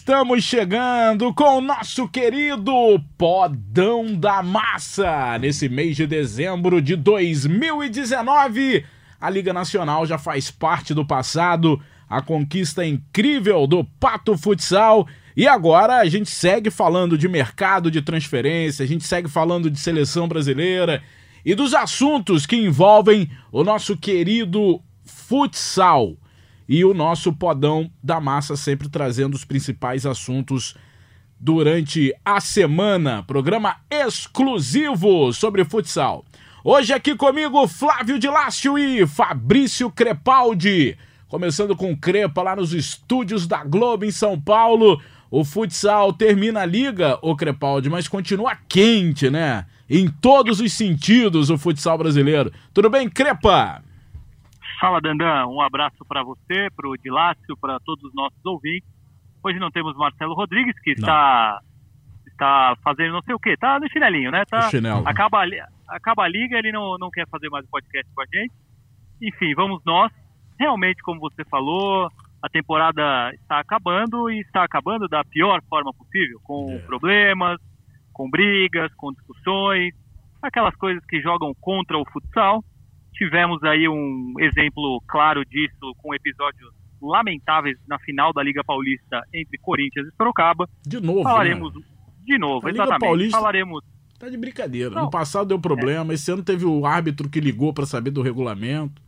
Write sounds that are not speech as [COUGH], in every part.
Estamos chegando com o nosso querido Podão da Massa. Nesse mês de dezembro de 2019, a Liga Nacional já faz parte do passado, a conquista incrível do Pato Futsal. E agora a gente segue falando de mercado de transferência, a gente segue falando de seleção brasileira e dos assuntos que envolvem o nosso querido futsal e o nosso podão da massa sempre trazendo os principais assuntos durante a semana. Programa exclusivo sobre futsal. Hoje aqui comigo Flávio de Lácio e Fabrício Crepaldi. Começando com Crepa lá nos estúdios da Globo em São Paulo. O futsal termina a liga, o Crepaldi, mas continua quente, né? Em todos os sentidos o futsal brasileiro. Tudo bem, Crepa? Fala, Dandan. Um abraço para você, para o Dilácio, para todos os nossos ouvintes. Hoje não temos Marcelo Rodrigues, que está, está fazendo não sei o quê. Está no chinelinho, né? Tá, acaba, acaba a liga, ele não, não quer fazer mais podcast com a gente. Enfim, vamos nós. Realmente, como você falou, a temporada está acabando e está acabando da pior forma possível, com é. problemas, com brigas, com discussões, aquelas coisas que jogam contra o futsal. Tivemos aí um exemplo claro disso com episódios lamentáveis na final da Liga Paulista entre Corinthians e Sorocaba. De novo, Falaremos né? de novo, a exatamente. Liga Paulista Falaremos Tá de brincadeira. Não. No passado deu problema, é. esse ano teve o árbitro que ligou para saber do regulamento.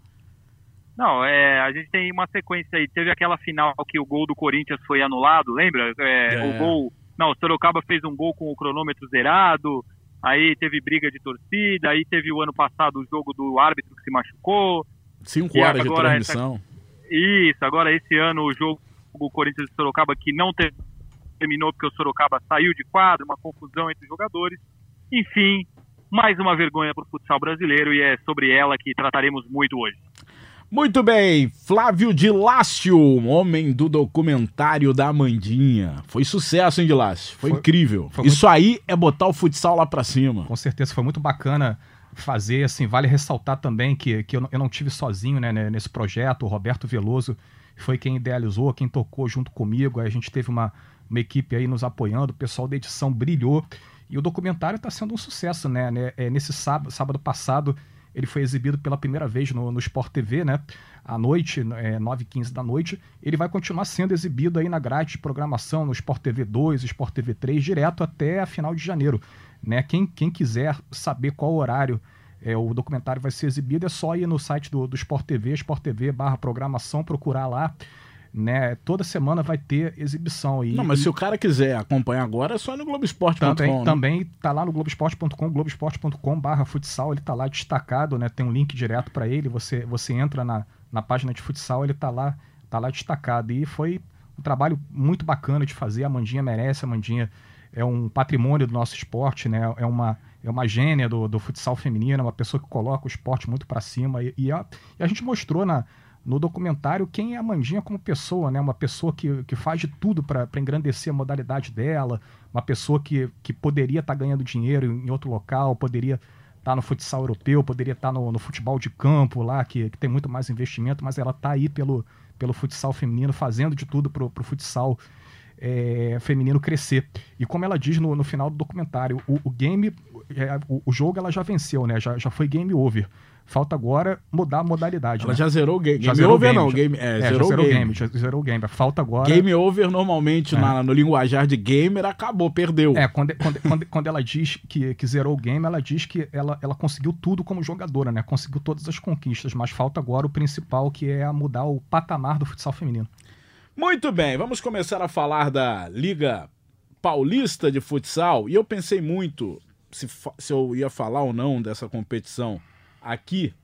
Não, é, a gente tem uma sequência aí. Teve aquela final que o gol do Corinthians foi anulado, lembra? É, é. O gol. Não, o Sorocaba fez um gol com o cronômetro zerado aí teve briga de torcida, aí teve o ano passado o jogo do árbitro que se machucou. Cinco horas de transmissão. Essa... Isso, agora esse ano o jogo do Corinthians e Sorocaba que não terminou porque o Sorocaba saiu de quadro, uma confusão entre os jogadores. Enfim, mais uma vergonha para o futsal brasileiro e é sobre ela que trataremos muito hoje. Muito bem, Flávio de Lácio, homem do documentário da Amandinha. Foi sucesso, hein, de Lácio? Foi, foi incrível. Foi Isso muito... aí é botar o futsal lá pra cima. Com certeza, foi muito bacana fazer, assim, vale ressaltar também que, que eu, eu não tive sozinho, né, nesse projeto, o Roberto Veloso foi quem idealizou, quem tocou junto comigo, a gente teve uma, uma equipe aí nos apoiando, o pessoal da edição brilhou, e o documentário está sendo um sucesso, né, né é, nesse sábado, sábado passado ele foi exibido pela primeira vez no, no Sport TV, né? À noite, é, 9h15 da noite. Ele vai continuar sendo exibido aí na grade de programação no Sport TV 2, Sport TV 3, direto até a final de janeiro. Né? Quem, quem quiser saber qual horário é, o documentário vai ser exibido, é só ir no site do, do Sport TV, Sport TV barra programação, procurar lá né? Toda semana vai ter exibição. E, não, mas e... se o cara quiser acompanhar agora, é só no Globoesporte.com. Também, né? também tá lá no Globoesporte.com, globoesporte.com barra futsal, ele tá lá destacado, né? Tem um link direto para ele, você, você entra na, na página de futsal, ele tá lá, tá lá destacado. E foi um trabalho muito bacana de fazer, a Mandinha merece, a Mandinha é um patrimônio do nosso esporte, né? É uma, é uma gênia do, do futsal feminino, é uma pessoa que coloca o esporte muito para cima. E, e, a, e a gente mostrou na, no documentário quem é a Mandinha como pessoa, né? Uma pessoa que, que faz de tudo para engrandecer a modalidade dela, uma pessoa que, que poderia estar tá ganhando dinheiro em outro local, poderia estar tá no futsal europeu, poderia estar tá no, no, futebol de campo lá, que, que tem muito mais investimento, mas ela está aí pelo, pelo futsal feminino, fazendo de tudo para o futsal é, feminino crescer. E como ela diz no, no final do documentário, o, o game, é, o, o, jogo ela já venceu, né? Já, já foi game over. Falta agora mudar a modalidade. Ela né? já zerou o game. Já game zerou over, game, não. Game, é, é, zerou, zerou game. game. Já zerou o game. Falta agora. Game over, normalmente, é. na, no linguajar de gamer, acabou, perdeu. É, quando, quando, quando, quando, ela diz que, que zerou o game, ela diz que ela, ela conseguiu tudo como jogadora, né? Conseguiu todas as conquistas, mas falta agora o principal, que é mudar o patamar do futsal feminino. Muito bem, vamos começar a falar da Liga Paulista de Futsal. E eu pensei muito se, se eu ia falar ou não dessa competição aqui,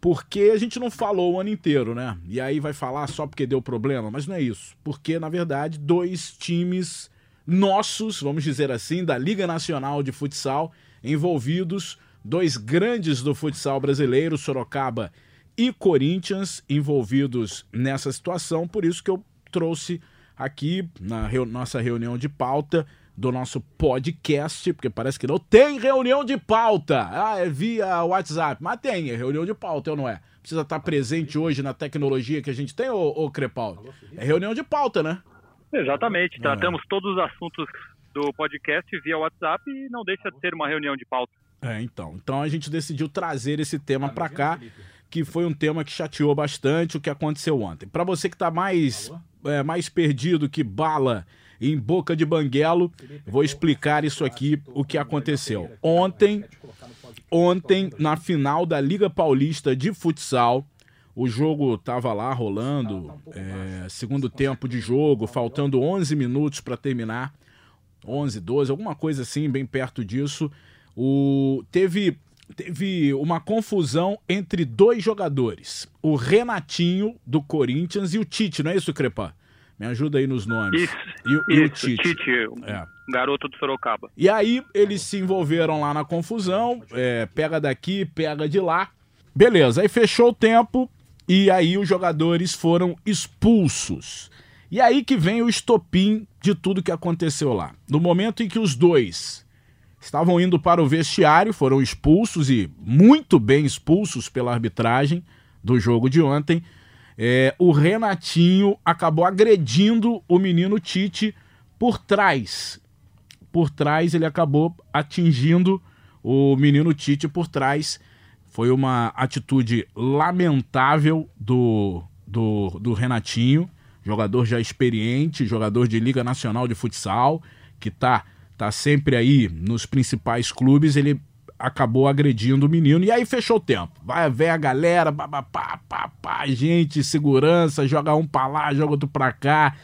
porque a gente não falou o ano inteiro, né? E aí vai falar só porque deu problema, mas não é isso. Porque, na verdade, dois times nossos, vamos dizer assim, da Liga Nacional de Futsal, envolvidos, dois grandes do futsal brasileiro, Sorocaba e Corinthians, envolvidos nessa situação. Por isso que eu trouxe aqui na reu nossa reunião de pauta do nosso podcast, porque parece que não tem reunião de pauta. Ah, é via WhatsApp. Mas tem, é reunião de pauta, ou não é? Precisa estar presente hoje na tecnologia que a gente tem, ô, ô Crepaldi? É reunião de pauta, né? Exatamente. Tratamos é. todos os assuntos do podcast via WhatsApp e não deixa de ser uma reunião de pauta. É, então. Então a gente decidiu trazer esse tema para cá, que foi um tema que chateou bastante o que aconteceu ontem. Para você que está mais, é, mais perdido que bala em Boca de Banguelo. Vou explicar isso aqui, o que aconteceu. Ontem, ontem na final da Liga Paulista de Futsal, o jogo estava lá rolando, é, segundo tempo de jogo, faltando 11 minutos para terminar, 11, 12, alguma coisa assim, bem perto disso. O, teve, teve uma confusão entre dois jogadores, o Renatinho do Corinthians e o Tite, não é isso, Crepa? Me ajuda aí nos nomes. Isso, e, e isso, o Tite. Tite é. garoto do Sorocaba. E aí eles se envolveram lá na confusão, é, pega daqui, pega de lá. Beleza, aí fechou o tempo e aí os jogadores foram expulsos. E aí que vem o estopim de tudo que aconteceu lá. No momento em que os dois estavam indo para o vestiário, foram expulsos e muito bem expulsos pela arbitragem do jogo de ontem é, o Renatinho acabou agredindo o menino Tite por trás. Por trás, ele acabou atingindo o menino Tite por trás. Foi uma atitude lamentável do, do, do Renatinho, jogador já experiente, jogador de Liga Nacional de Futsal, que tá, tá sempre aí nos principais clubes. Ele acabou agredindo o menino. E aí fechou o tempo. Vai ver a galera, pá, pá, pá, gente, segurança, joga um pra lá, joga outro pra cá.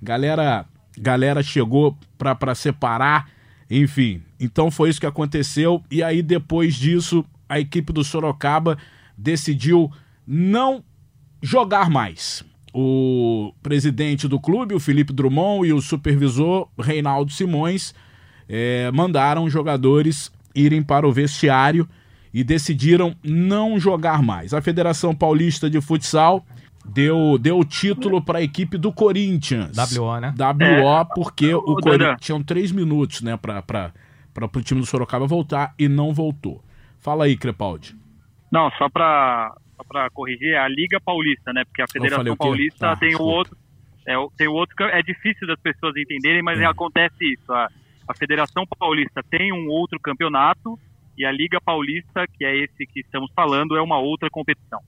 Galera, galera chegou pra, pra separar. Enfim, então foi isso que aconteceu. E aí depois disso, a equipe do Sorocaba decidiu não jogar mais. O presidente do clube, o Felipe Drummond, e o supervisor Reinaldo Simões é, mandaram jogadores irem para o vestiário e decidiram não jogar mais. A Federação Paulista de Futsal deu, deu o título para a equipe do Corinthians. WO, né? WO, é. porque o Corinthians tinham três minutos, né, para o time do Sorocaba voltar e não voltou. Fala aí, Crepaldi. Não, só para para corrigir, é a Liga Paulista, né? Porque a Federação Paulista tá, tem o outro, é, tem o outro é difícil das pessoas entenderem, mas é. acontece isso. A, a Federação Paulista tem um outro campeonato e a Liga Paulista, que é esse que estamos falando, é uma outra competição.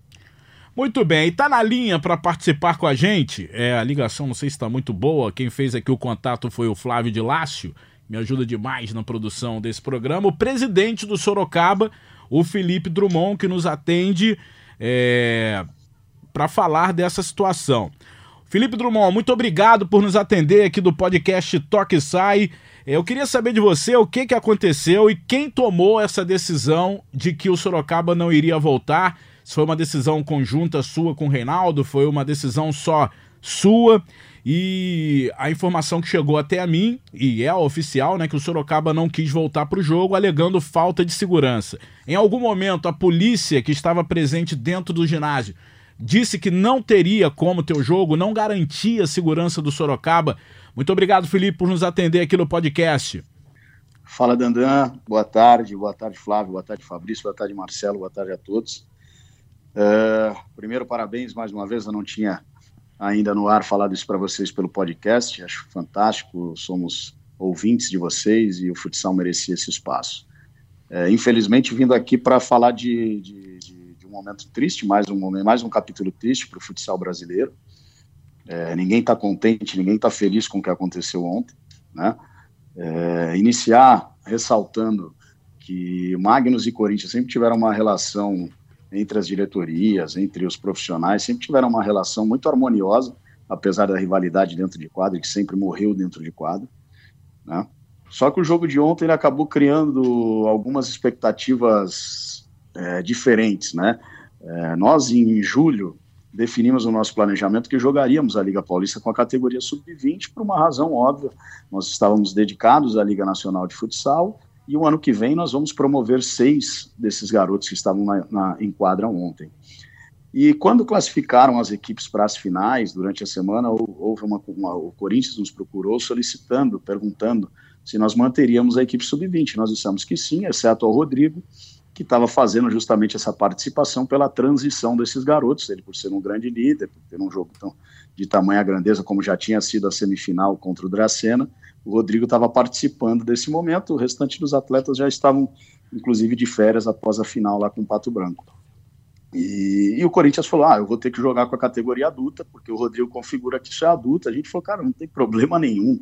Muito bem, e tá na linha para participar com a gente. É, a ligação não sei se está muito boa. Quem fez aqui o contato foi o Flávio de Lácio, me ajuda demais na produção desse programa. O presidente do Sorocaba, o Felipe Drummond, que nos atende é, para falar dessa situação. Felipe Drummond, muito obrigado por nos atender aqui do podcast Toque Sai. Eu queria saber de você o que, que aconteceu e quem tomou essa decisão de que o Sorocaba não iria voltar. Se foi uma decisão conjunta sua com o Reinaldo, foi uma decisão só sua. E a informação que chegou até a mim, e é oficial, né, que o Sorocaba não quis voltar para o jogo, alegando falta de segurança. Em algum momento, a polícia que estava presente dentro do ginásio disse que não teria como ter o jogo, não garantia a segurança do Sorocaba. Muito obrigado, Felipe, por nos atender aqui no podcast. Fala, Dandan. Boa tarde. Boa tarde, Flávio. Boa tarde, Fabrício. Boa tarde, Marcelo. Boa tarde a todos. Uh, primeiro, parabéns mais uma vez. Eu não tinha ainda no ar falado isso para vocês pelo podcast. Acho fantástico. Somos ouvintes de vocês e o futsal merecia esse espaço. Uh, infelizmente, vindo aqui para falar de, de, momento triste, mais um, mais um capítulo triste para o futsal brasileiro. É, ninguém está contente, ninguém está feliz com o que aconteceu ontem. Né? É, iniciar ressaltando que Magnus e Corinthians sempre tiveram uma relação entre as diretorias, entre os profissionais, sempre tiveram uma relação muito harmoniosa, apesar da rivalidade dentro de quadro, que sempre morreu dentro de quadro. Né? Só que o jogo de ontem acabou criando algumas expectativas é, diferentes. Né? É, nós, em julho, definimos no nosso planejamento que jogaríamos a Liga Paulista com a categoria sub-20 por uma razão óbvia. Nós estávamos dedicados à Liga Nacional de Futsal e o ano que vem nós vamos promover seis desses garotos que estavam na, na, em quadra ontem. E quando classificaram as equipes para as finais, durante a semana, houve uma, uma, o Corinthians nos procurou solicitando, perguntando se nós manteríamos a equipe sub-20. Nós dissemos que sim, exceto ao Rodrigo, que estava fazendo justamente essa participação pela transição desses garotos, ele por ser um grande líder, por ter um jogo tão, de tamanha grandeza como já tinha sido a semifinal contra o Dracena, o Rodrigo estava participando desse momento, o restante dos atletas já estavam, inclusive, de férias após a final lá com o Pato Branco. E, e, o Corinthians falou: ah, eu vou ter que jogar com a categoria adulta, porque o Rodrigo configura que isso é adulto. A gente falou, cara, não tem problema nenhum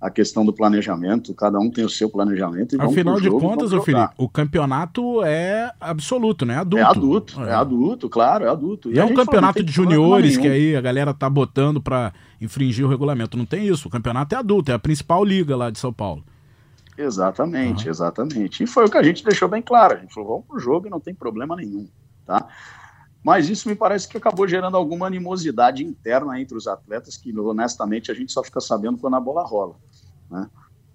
a questão do planejamento, cada um tem o seu planejamento. Afinal de contas, o Felipe, o campeonato é absoluto, né? Adulto. É adulto, é, é adulto, claro, é adulto. E é um campeonato de juniores que aí a galera tá botando para infringir o regulamento. Não tem isso. O campeonato é adulto, é a principal liga lá de São Paulo. Exatamente, uhum. exatamente. E foi o que a gente deixou bem claro. A gente falou, vamos pro jogo e não tem problema nenhum, tá? Mas isso me parece que acabou gerando alguma animosidade interna entre os atletas, que honestamente a gente só fica sabendo quando a bola rola. Né?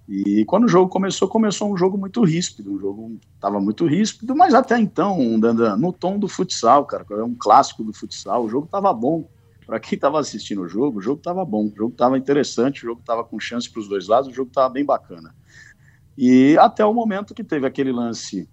E quando o jogo começou, começou um jogo muito ríspido, um jogo estava muito ríspido, mas até então, no tom do futsal, cara, é um clássico do futsal, o jogo estava bom. Para quem estava assistindo o jogo, o jogo estava bom, o jogo estava interessante, o jogo estava com chance para os dois lados, o jogo estava bem bacana. E até o momento que teve aquele lance,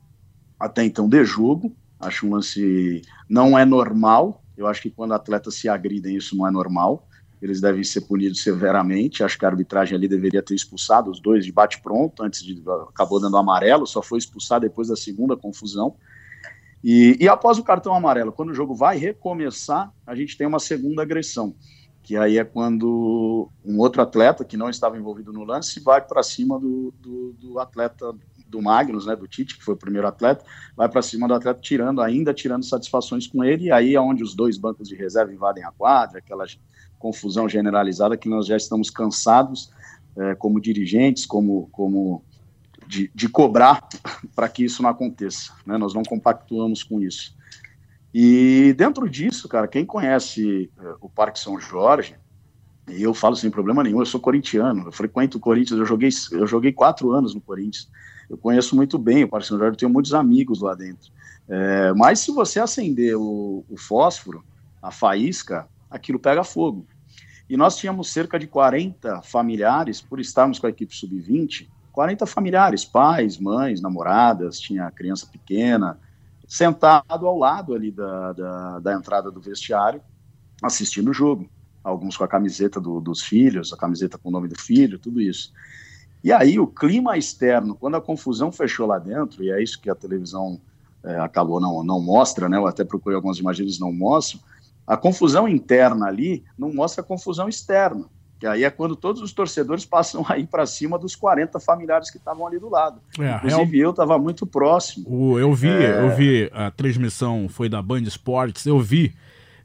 até então, de jogo, acho um lance não é normal, eu acho que quando atletas se agridem isso não é normal, eles devem ser punidos severamente. Acho que a arbitragem ali deveria ter expulsado os dois de bate-pronto, antes de. acabou dando amarelo, só foi expulsado depois da segunda confusão. E, e, após o cartão amarelo, quando o jogo vai recomeçar, a gente tem uma segunda agressão, que aí é quando um outro atleta que não estava envolvido no lance vai para cima do, do, do, atleta do Magnus, né, do Tite, que foi o primeiro atleta, vai para cima do atleta tirando, ainda tirando satisfações com ele, e aí é onde os dois bancos de reserva invadem a quadra, aquelas confusão generalizada que nós já estamos cansados, é, como dirigentes, como, como de, de cobrar [LAUGHS] para que isso não aconteça. Né? Nós não compactuamos com isso. E dentro disso, cara, quem conhece é, o Parque São Jorge, e eu falo sem problema nenhum, eu sou corintiano, eu frequento o Corinthians, eu joguei, eu joguei quatro anos no Corinthians, eu conheço muito bem o Parque São Jorge, eu tenho muitos amigos lá dentro. É, mas se você acender o, o fósforo, a faísca, aquilo pega fogo. E nós tínhamos cerca de 40 familiares, por estarmos com a equipe sub-20, 40 familiares, pais, mães, namoradas, tinha criança pequena, sentado ao lado ali da, da, da entrada do vestiário, assistindo o jogo. Alguns com a camiseta do, dos filhos, a camiseta com o nome do filho, tudo isso. E aí o clima externo, quando a confusão fechou lá dentro, e é isso que a televisão é, acabou não, não mostra, né? Eu até procurei algumas imagens não mostram, a confusão interna ali não mostra a confusão externa, que aí é quando todos os torcedores passam aí para cima dos 40 familiares que estavam ali do lado. É, Inclusive real... eu estava muito próximo. O, eu vi, é... eu vi a transmissão foi da Band Esportes, eu vi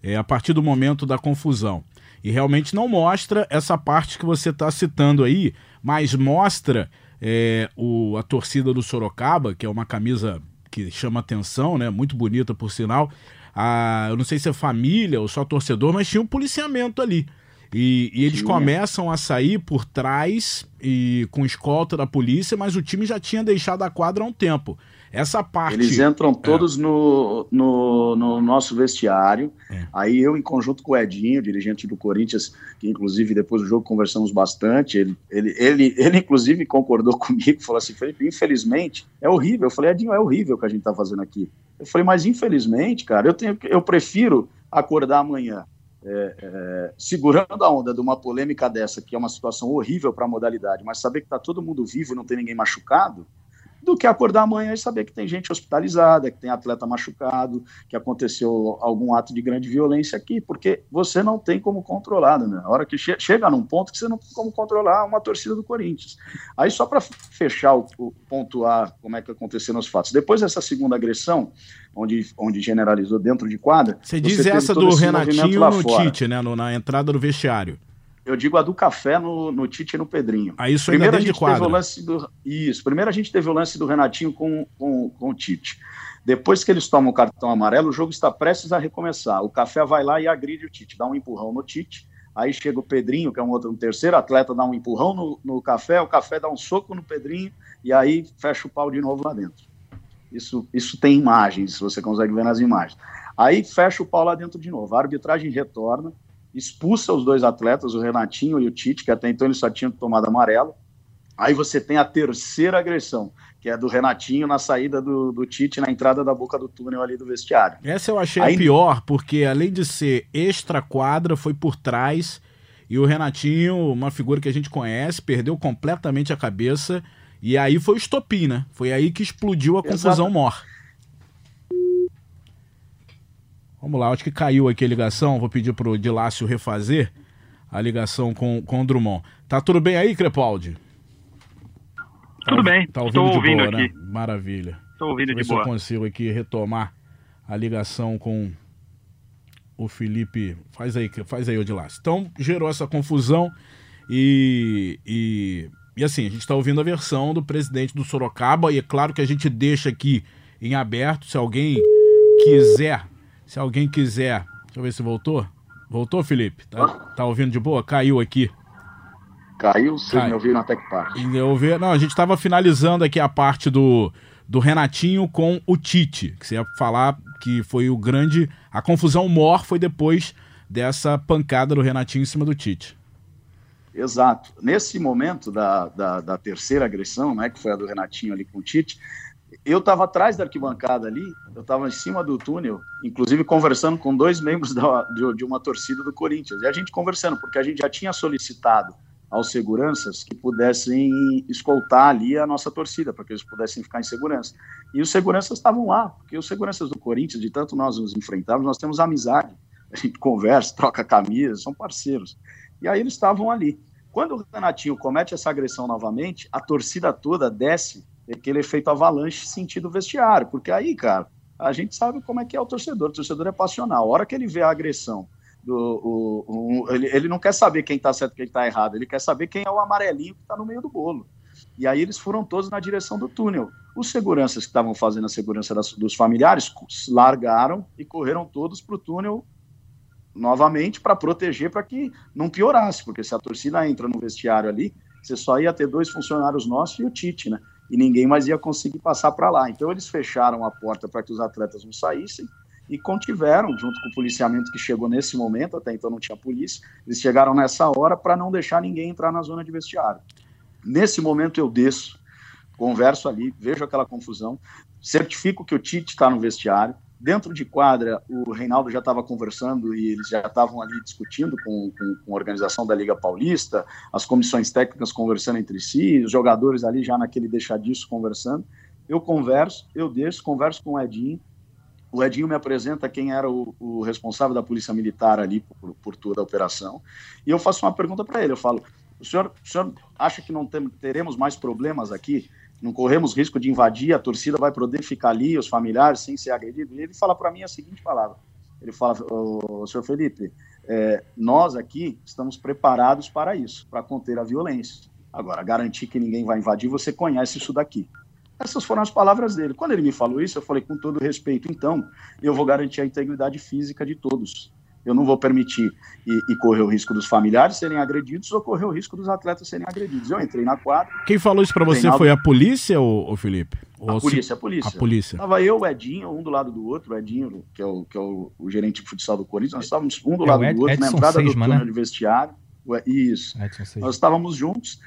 é, a partir do momento da confusão. E realmente não mostra essa parte que você está citando aí, mas mostra é, o, a torcida do Sorocaba, que é uma camisa que chama atenção, né? Muito bonita por sinal a, eu não sei se é família ou só torcedor, mas tinha um policiamento ali. E, e eles começam a sair por trás e com escolta da polícia, mas o time já tinha deixado a quadra há um tempo. Essa parte. Eles entram é. todos é. no, no, no, nosso vestiário. É. Aí eu, em conjunto com o Edinho, dirigente do Corinthians, que inclusive depois do jogo conversamos bastante, ele, ele, ele, ele inclusive concordou [LAUGHS] comigo, falou assim: Felipe, infelizmente, é horrível. Eu falei, Edinho, é horrível o que a gente está fazendo aqui. Eu falei, mas infelizmente, cara, eu, tenho, eu prefiro acordar amanhã é, é, segurando a onda de uma polêmica dessa, que é uma situação horrível para a modalidade, mas saber que está todo mundo vivo e não tem ninguém machucado, do que acordar amanhã e saber que tem gente hospitalizada, que tem atleta machucado, que aconteceu algum ato de grande violência aqui, porque você não tem como controlar, né? A hora que che chega num ponto que você não tem como controlar uma torcida do Corinthians. Aí, só para fechar o, o pontuar como é que aconteceram os fatos. Depois dessa segunda agressão, onde, onde generalizou dentro de quadra. Você diz essa do Renatinho no Tite, né? No, na entrada do vestiário. Eu digo a do café no, no Tite e no Pedrinho. Aí isso Primeiro a gente teve o lance do Isso. Primeiro a gente teve o lance do Renatinho com, com, com o Tite. Depois que eles tomam o cartão amarelo, o jogo está prestes a recomeçar. O café vai lá e agride o Tite, dá um empurrão no Tite. Aí chega o Pedrinho, que é um outro um terceiro atleta, dá um empurrão no, no café, o café dá um soco no Pedrinho e aí fecha o pau de novo lá dentro. Isso, isso tem imagens, você consegue ver nas imagens. Aí fecha o pau lá dentro de novo. A arbitragem retorna, expulsa os dois atletas, o Renatinho e o Tite, que até então eles só tinham tomado amarelo. Aí você tem a terceira agressão, que é do Renatinho na saída do, do Tite na entrada da boca do túnel ali do vestiário. Essa eu achei Aí... a pior, porque além de ser extra quadra, foi por trás. E o Renatinho, uma figura que a gente conhece, perdeu completamente a cabeça. E aí foi o estopim, né? Foi aí que explodiu a Exato. confusão mor. Vamos lá, acho que caiu aqui a ligação. Vou pedir pro Dilácio refazer a ligação com, com o Drummond. Tá tudo bem aí, Crepaldi? Tudo tá, bem. Tá ouvindo Tô de ouvindo boa, né? aqui. né? Maravilha. Estou ouvindo de boa. Se eu consigo aqui retomar a ligação com o Felipe. Faz aí, faz aí, Odilas. Então, gerou essa confusão e, e, e assim, a gente está ouvindo a versão do presidente do Sorocaba e é claro que a gente deixa aqui em aberto, se alguém quiser, se alguém quiser, deixa eu ver se voltou. Voltou, Felipe? Tá, tá ouvindo de boa? Caiu aqui. Caiu, vocês Cai. me ouviram até que parte? Ouvi... Não, a gente estava finalizando aqui a parte do, do Renatinho com o Tite, que você ia falar que foi o grande. A confusão maior foi depois dessa pancada do Renatinho em cima do Tite. Exato. Nesse momento da, da, da terceira agressão, né, que foi a do Renatinho ali com o Tite, eu estava atrás da arquibancada ali, eu estava em cima do túnel, inclusive conversando com dois membros da, de, de uma torcida do Corinthians. E a gente conversando, porque a gente já tinha solicitado aos seguranças que pudessem escoltar ali a nossa torcida, para que eles pudessem ficar em segurança. E os seguranças estavam lá, porque os seguranças do Corinthians, de tanto nós nos enfrentávamos, nós temos amizade, a gente conversa, troca camisas, são parceiros. E aí eles estavam ali. Quando o Renatinho comete essa agressão novamente, a torcida toda desce aquele efeito avalanche sentido vestiário, porque aí, cara, a gente sabe como é que é o torcedor, o torcedor é passional. A hora que ele vê a agressão do, o, ele, ele, não quer saber quem está certo quem está errado, ele quer saber quem é o amarelinho que está no meio do bolo. E aí eles foram todos na direção do túnel. Os seguranças que estavam fazendo a segurança das, dos familiares largaram e correram todos para o túnel novamente para proteger, para que não piorasse, porque se a torcida entra no vestiário ali, você só ia ter dois funcionários nossos e o Tite, né? E ninguém mais ia conseguir passar para lá. Então eles fecharam a porta para que os atletas não saíssem e contiveram, junto com o policiamento que chegou nesse momento, até então não tinha polícia, eles chegaram nessa hora para não deixar ninguém entrar na zona de vestiário. Nesse momento eu desço, converso ali, vejo aquela confusão, certifico que o Tite está no vestiário. Dentro de quadra, o Reinaldo já estava conversando e eles já estavam ali discutindo com, com, com, a organização da Liga Paulista, as comissões técnicas conversando entre si, os jogadores ali já naquele deixadiço conversando. Eu converso, eu desço, converso com o Edinho, o Edinho me apresenta quem era o, o responsável da Polícia Militar ali por, por, toda a operação, e eu faço uma pergunta para ele, eu falo, o senhor, o senhor acha que não tem, teremos mais problemas aqui? Não corremos risco de invadir, a torcida vai poder ficar ali, os familiares, sem ser agredido? E ele fala para mim a seguinte palavra, ele fala, o senhor Felipe, é, nós aqui estamos preparados para isso, para conter a violência. Agora, garantir que ninguém vai invadir, você conhece isso daqui. Essas foram as palavras dele. Quando ele me falou isso, eu falei com todo respeito, então, eu vou garantir a integridade física de todos. Eu não vou permitir e, e, correr o risco dos familiares serem agredidos ou correr o risco dos atletas serem agredidos. Eu entrei na quadra. Quem falou isso para você foi a polícia ou, ou Felipe? Ou a polícia, a polícia. A polícia. Tava eu, o Edinho, um do lado do outro, o Edinho, que é o, que é o, o gerente de futsal do Corinthians, nós estávamos um do é lado Ed, do outro, Edson na entrada Seisman, do túnel né? de vestiário. Isso. Nós estávamos juntos.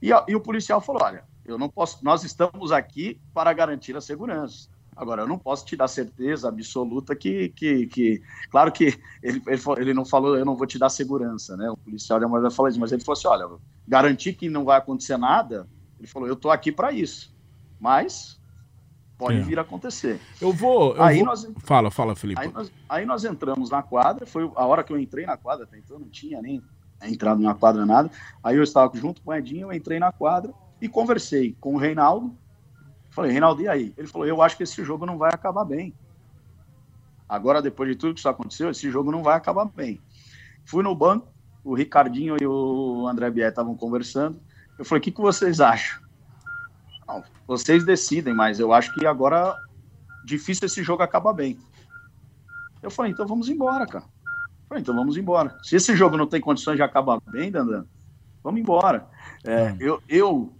E, e o policial falou: olha, eu não posso, nós estamos aqui para garantir a segurança. Agora, eu não posso te dar certeza absoluta que, que, que claro que ele, ele, ele, não falou, eu não vou te dar segurança, né? O policial de uma falou isso, mas ele falou assim, olha, garantir que não vai acontecer nada, ele falou, eu estou aqui para isso, mas pode é. vir a acontecer. Eu vou, eu aí vou... Nós, fala, fala, Felipe. Aí nós, aí nós entramos na quadra, foi a hora que eu entrei na quadra, até então não tinha nem entrado na quadra nada, aí eu estava junto com o Edinho, eu entrei na quadra, e conversei com o Reinaldo. Falei, Reinaldo, e aí? Ele falou: Eu acho que esse jogo não vai acabar bem. Agora, depois de tudo que isso aconteceu, esse jogo não vai acabar bem. Fui no banco, o Ricardinho e o André Bier estavam conversando. Eu falei: O que, que vocês acham? Não, vocês decidem, mas eu acho que agora difícil esse jogo acabar bem. Eu falei: Então vamos embora, cara. Eu falei, então vamos embora. Se esse jogo não tem condições de acabar bem, Dandan, vamos embora. É, hum. eu, eu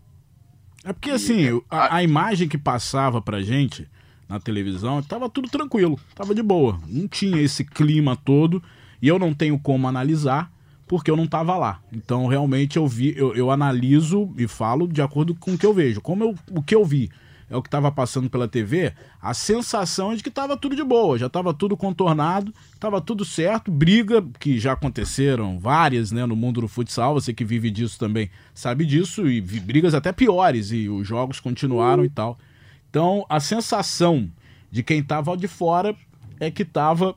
é porque assim, a, a, imagem que passava pra gente na televisão, tava tudo tranquilo, tava de boa. Não tinha esse clima todo e eu não tenho como analisar, porque eu não estava lá. Então, realmente, eu vi, eu, eu, analiso e falo de acordo com o que eu vejo. Como eu, o que eu vi é o que estava passando pela TV, a sensação é de que estava tudo de boa, já estava tudo contornado, estava tudo certo. Briga, que já aconteceram várias né, no mundo do futsal, você que vive disso também sabe disso, e brigas até piores, e os jogos continuaram e tal. Então, a sensação de quem estava de fora é que estava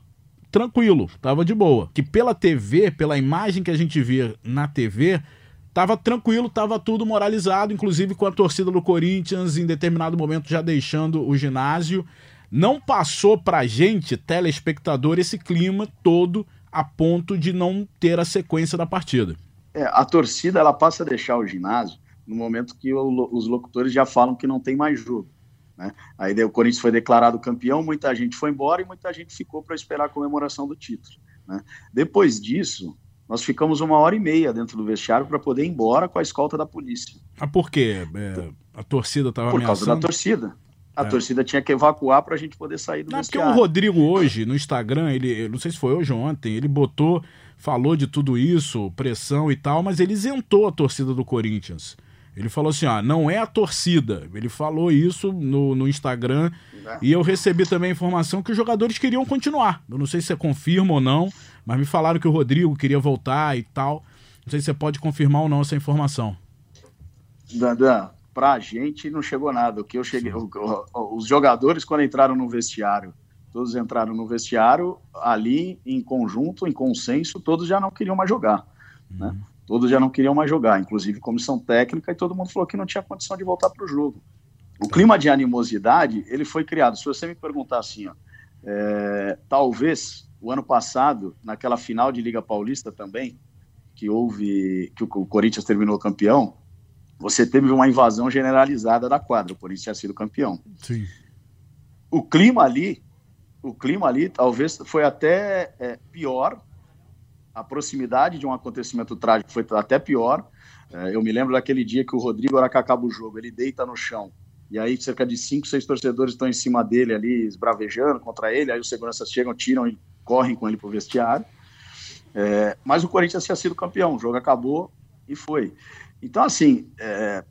tranquilo, estava de boa. Que pela TV, pela imagem que a gente vê na TV, tava tranquilo, tava tudo moralizado, inclusive com a torcida do Corinthians em determinado momento já deixando o ginásio. Não passou pra gente, telespectador, esse clima todo a ponto de não ter a sequência da partida. É, a torcida ela passa a deixar o ginásio no momento que o, os locutores já falam que não tem mais jogo. Né? Aí o Corinthians foi declarado campeão, muita gente foi embora e muita gente ficou para esperar a comemoração do título. Né? Depois disso, nós ficamos uma hora e meia dentro do vestiário para poder ir embora com a escolta da polícia. Ah, por quê? É, a torcida estava Por causa da torcida. A é. torcida tinha que evacuar para a gente poder sair do não, vestiário. Porque o Rodrigo hoje, no Instagram, ele, não sei se foi hoje ou ontem, ele botou, falou de tudo isso, pressão e tal, mas ele isentou a torcida do Corinthians. Ele falou assim: ó, não é a torcida. Ele falou isso no, no Instagram. É. E eu recebi também a informação que os jogadores queriam continuar. Eu não sei se você confirma ou não, mas me falaram que o Rodrigo queria voltar e tal. Não sei se você pode confirmar ou não essa informação. Dandan, pra gente não chegou nada. O que eu cheguei. O, o, os jogadores, quando entraram no vestiário, todos entraram no vestiário ali em conjunto, em consenso, todos já não queriam mais jogar. Né? Uhum. Né? Todos já não queriam mais jogar, inclusive comissão técnica, e todo mundo falou que não tinha condição de voltar para o jogo. O clima de animosidade, ele foi criado. Se você me perguntar assim, ó, é, talvez o ano passado, naquela final de Liga Paulista também, que houve, que o Corinthians terminou campeão, você teve uma invasão generalizada da quadra. O Corinthians tinha sido campeão. Sim. O clima ali, o clima ali, talvez foi até é, pior a proximidade de um acontecimento trágico foi até pior. É, eu me lembro daquele dia que o Rodrigo, era que acaba o jogo, ele deita no chão. E aí cerca de cinco, seis torcedores estão em cima dele ali, esbravejando contra ele. Aí os seguranças chegam, tiram e correm com ele para o vestiário. É, mas o Corinthians tinha sido campeão, o jogo acabou e foi. Então, assim, é,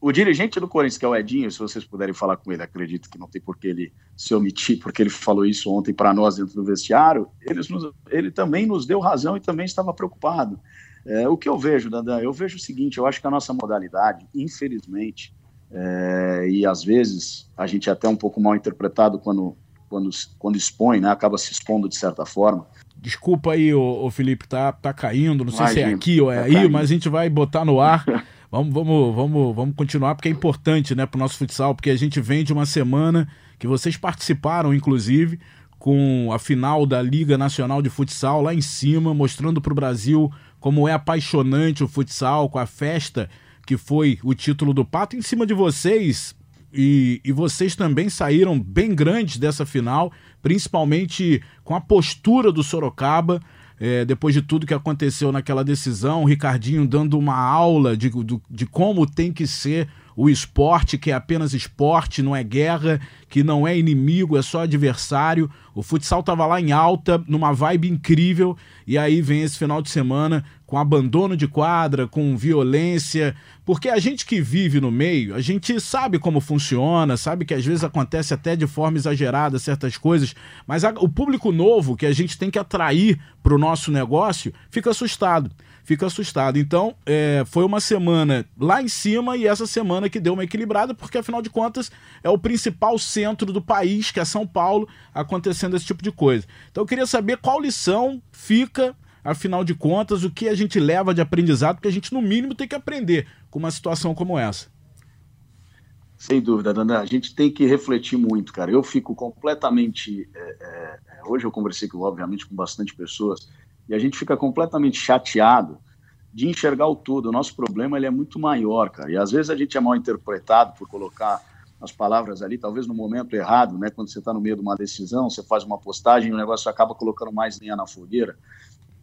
o dirigente do Corinthians, que é o Edinho, se vocês puderem falar com ele, acredito que não tem por que ele se omitir, porque ele falou isso ontem para nós dentro do vestiário, ele, nos, ele também nos deu razão e também estava preocupado. É, o que eu vejo, Dandan, eu vejo o seguinte, eu acho que a nossa modalidade, infelizmente, é, e às vezes a gente é até um pouco mal interpretado quando, quando, quando expõe, né, acaba se expondo de certa forma. Desculpa aí, o Felipe, tá, tá caindo, não sei se é aqui ou é tá aí, caindo. mas a gente vai botar no ar. [LAUGHS] Vamos, vamos, vamos, vamos continuar porque é importante, né, para o nosso futsal, porque a gente vem de uma semana que vocês participaram, inclusive, com a final da Liga Nacional de Futsal lá em cima, mostrando para o Brasil como é apaixonante o futsal, com a festa que foi o título do Pato em cima de vocês. E, e vocês também saíram bem grandes dessa final, principalmente com a postura do Sorocaba é, depois de tudo que aconteceu naquela decisão, o Ricardinho dando uma aula de, de, como tem que ser o esporte, que é apenas esporte, não é guerra, que não é inimigo, é só adversário. O futsal estava lá em alta, numa vibe incrível, e aí vem esse final de semana com abandono de quadra, com violência, porque a gente que vive no meio, a gente sabe como funciona, sabe que às vezes acontece até de forma exagerada certas coisas, mas a, o público novo que a gente tem que atrair para o nosso negócio fica assustado fica assustado. Então, é, foi uma semana lá em cima e essa semana que deu uma equilibrada, porque afinal de contas é o principal centro do país, que é São Paulo, acontecendo esse tipo de coisa. Então, eu queria saber qual lição fica afinal de contas, o que a gente leva de aprendizado, porque a gente, no mínimo, tem que aprender com uma situação como essa. Sem dúvida, Dandã. A gente tem que refletir muito, cara. Eu fico completamente. É, é, hoje eu conversei, obviamente, com bastante pessoas e a gente fica completamente chateado de enxergar o todo. O nosso problema ele é muito maior, cara. E às vezes a gente é mal interpretado por colocar as palavras ali, talvez no momento errado, né? Quando você está no meio de uma decisão, você faz uma postagem o negócio acaba colocando mais lenha na fogueira.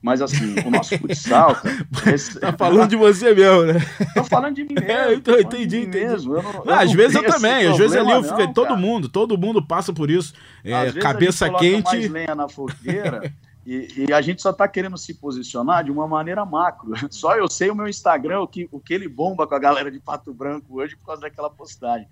Mas assim, o nosso futsal, cara. [LAUGHS] Esse... Tá falando de você mesmo, né? Tô falando de mim [LAUGHS] mesmo. É, então, entendi, entendi. Mesmo. Eu não, eu às vezes eu também, às vezes ali eu fico. Todo mundo, todo mundo passa por isso. É, cabeça quente. mais lenha na fogueira [LAUGHS] E, e, a gente só está querendo se posicionar de uma maneira macro. Só eu sei o meu Instagram, o que, o que ele bomba com a galera de Pato Branco hoje por causa daquela postagem.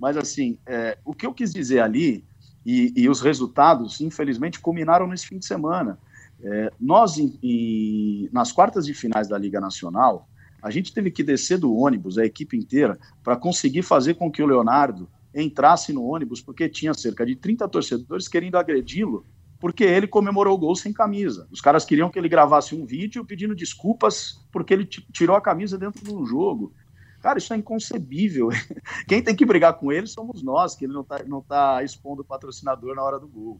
Mas, assim, é, o que eu quis dizer ali, e, e, os resultados, infelizmente, culminaram nesse fim de semana. É, nós, em, em, nas quartas de finais da Liga Nacional, a gente teve que descer do ônibus, a equipe inteira, para conseguir fazer com que o Leonardo entrasse no ônibus, porque tinha cerca de 30 torcedores querendo agredi-lo porque ele comemorou o gol sem camisa. Os caras queriam que ele gravasse um vídeo pedindo desculpas porque ele tirou a camisa dentro de um jogo. Cara, isso é inconcebível. [LAUGHS] Quem tem que brigar com ele somos nós, que ele não está não tá expondo o patrocinador na hora do gol.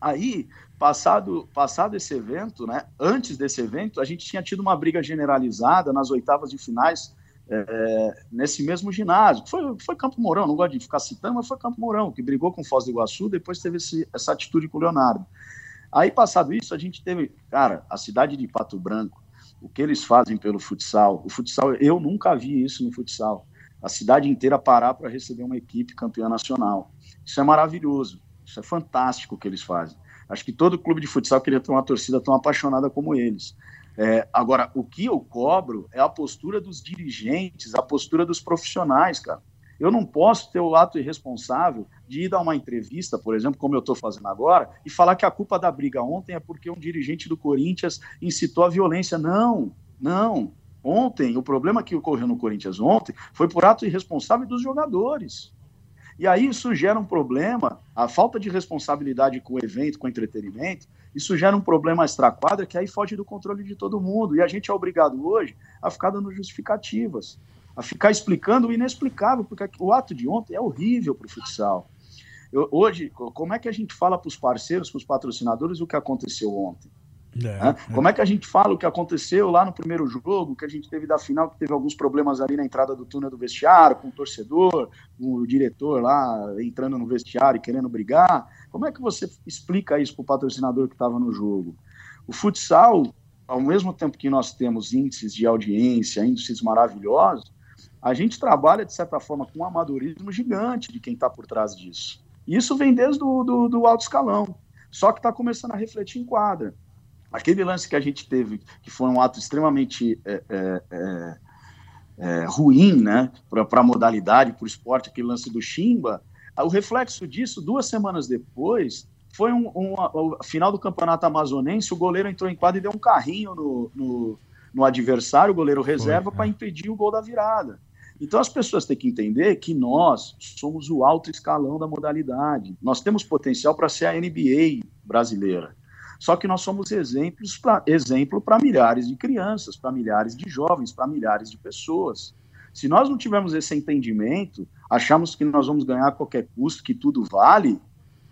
Aí, passado, passado esse evento, né, antes desse evento, a gente tinha tido uma briga generalizada nas oitavas de finais é, nesse mesmo ginásio. Foi, foi Campo Mourão, não gosto de ficar citando, mas foi Campo Mourão, que brigou com Foz do Iguaçu, depois teve esse, essa atitude com o Leonardo. Aí, passado isso, a gente teve, cara, a cidade de Pato Branco, o que eles fazem pelo futsal. O futsal, eu nunca vi isso no futsal. A cidade inteira parar para receber uma equipe campeã nacional. Isso é maravilhoso. Isso é fantástico o que eles fazem. Acho que todo clube de futsal queria ter uma torcida tão apaixonada como eles. É, agora, o que eu cobro é a postura dos dirigentes, a postura dos profissionais, cara. Eu não posso ter o ato irresponsável de ir dar uma entrevista, por exemplo, como eu estou fazendo agora, e falar que a culpa da briga ontem é porque um dirigente do Corinthians incitou a violência. Não, não. Ontem, o problema que ocorreu no Corinthians ontem foi por ato irresponsável dos jogadores. E aí isso gera um problema, a falta de responsabilidade com o evento, com o entretenimento, isso gera um problema extra-quadra que aí foge do controle de todo mundo. E a gente é obrigado hoje a ficar dando justificativas, a ficar explicando o inexplicável, porque o ato de ontem é horrível para o futsal. Eu, hoje, como é que a gente fala para os parceiros, para os patrocinadores, o que aconteceu ontem? É, é. Como é que a gente fala o que aconteceu lá no primeiro jogo, que a gente teve da final, que teve alguns problemas ali na entrada do túnel do vestiário, com o torcedor, com o diretor lá entrando no vestiário e querendo brigar? Como é que você explica isso para o patrocinador que estava no jogo? O futsal, ao mesmo tempo que nós temos índices de audiência, índices maravilhosos, a gente trabalha, de certa forma, com um amadorismo gigante de quem está por trás disso. Isso vem desde o do, do alto escalão, só que está começando a refletir em quadra. Aquele lance que a gente teve, que foi um ato extremamente é, é, é, é ruim né, para a modalidade, para o esporte, aquele lance do Chimba, o reflexo disso, duas semanas depois, foi um, um, um final do campeonato amazonense, o goleiro entrou em quadra e deu um carrinho no, no, no adversário, o goleiro reserva, para é. impedir o gol da virada. Então as pessoas têm que entender que nós somos o alto escalão da modalidade. Nós temos potencial para ser a NBA brasileira. Só que nós somos exemplos pra, exemplo para milhares de crianças, para milhares de jovens, para milhares de pessoas. Se nós não tivermos esse entendimento, achamos que nós vamos ganhar a qualquer custo, que tudo vale,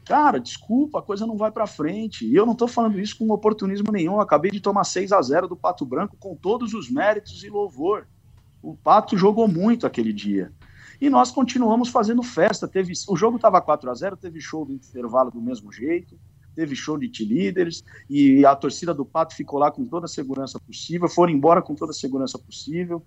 cara, desculpa, a coisa não vai para frente. E eu não estou falando isso com oportunismo nenhum. Eu acabei de tomar 6 a 0 do Pato Branco com todos os méritos e louvor. O Pato jogou muito aquele dia. E nós continuamos fazendo festa. Teve, o jogo estava 4 a 0 teve show do intervalo do mesmo jeito teve show de líderes e a torcida do Pato ficou lá com toda a segurança possível, foram embora com toda a segurança possível.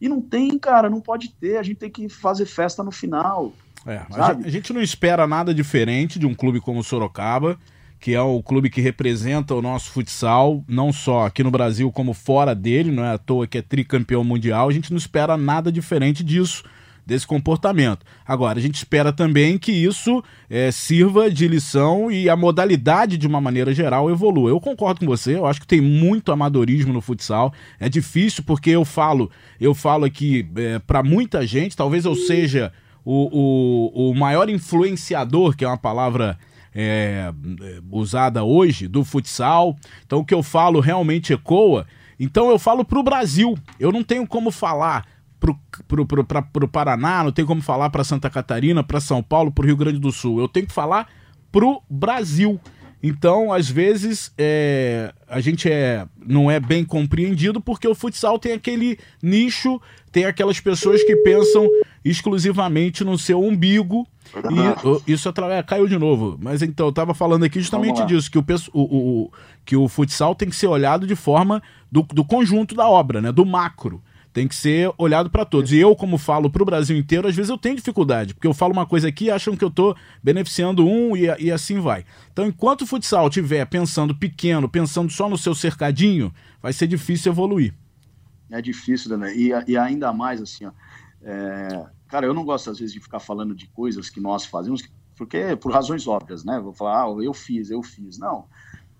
E não tem, cara, não pode ter, a gente tem que fazer festa no final. É, a gente não espera nada diferente de um clube como o Sorocaba, que é o clube que representa o nosso futsal, não só aqui no Brasil como fora dele, não é à toa que é tricampeão mundial, a gente não espera nada diferente disso desse comportamento. Agora, a gente espera também que isso é, sirva de lição e a modalidade, de uma maneira geral, evolua. Eu concordo com você, eu acho que tem muito amadorismo no futsal. É difícil porque eu falo, eu falo aqui é, para muita gente, talvez eu seja o, o, o maior influenciador, que é uma palavra. É, usada hoje do futsal. Então o que eu falo realmente ecoa. Então eu falo para o Brasil. Eu não tenho como falar pra, pro Paraná, não tem como falar para Santa Catarina, para São Paulo, para o Rio Grande do Sul. Eu tenho que falar pro Brasil. Então, às vezes, é, a gente é, não é bem compreendido porque o futsal tem aquele nicho, tem aquelas pessoas que pensam exclusivamente no seu umbigo. E isso através. Caiu de novo. Mas então, eu estava falando aqui justamente disso, que o, o, o, que o futsal tem que ser olhado de forma do, do conjunto da obra, né? Do macro. Tem que ser olhado para todos. E eu, como falo para o Brasil inteiro, às vezes eu tenho dificuldade, porque eu falo uma coisa aqui e acham que eu estou beneficiando um e, e, assim vai. Então, enquanto o futsal estiver pensando pequeno, pensando só no seu cercadinho, vai ser difícil evoluir. É difícil, né? E, e ainda mais assim, ó, é... cara, eu não gosto às vezes de ficar falando de coisas que nós fazemos, porque por razões óbvias, né? Vou falar, ah, eu fiz, eu fiz. Não.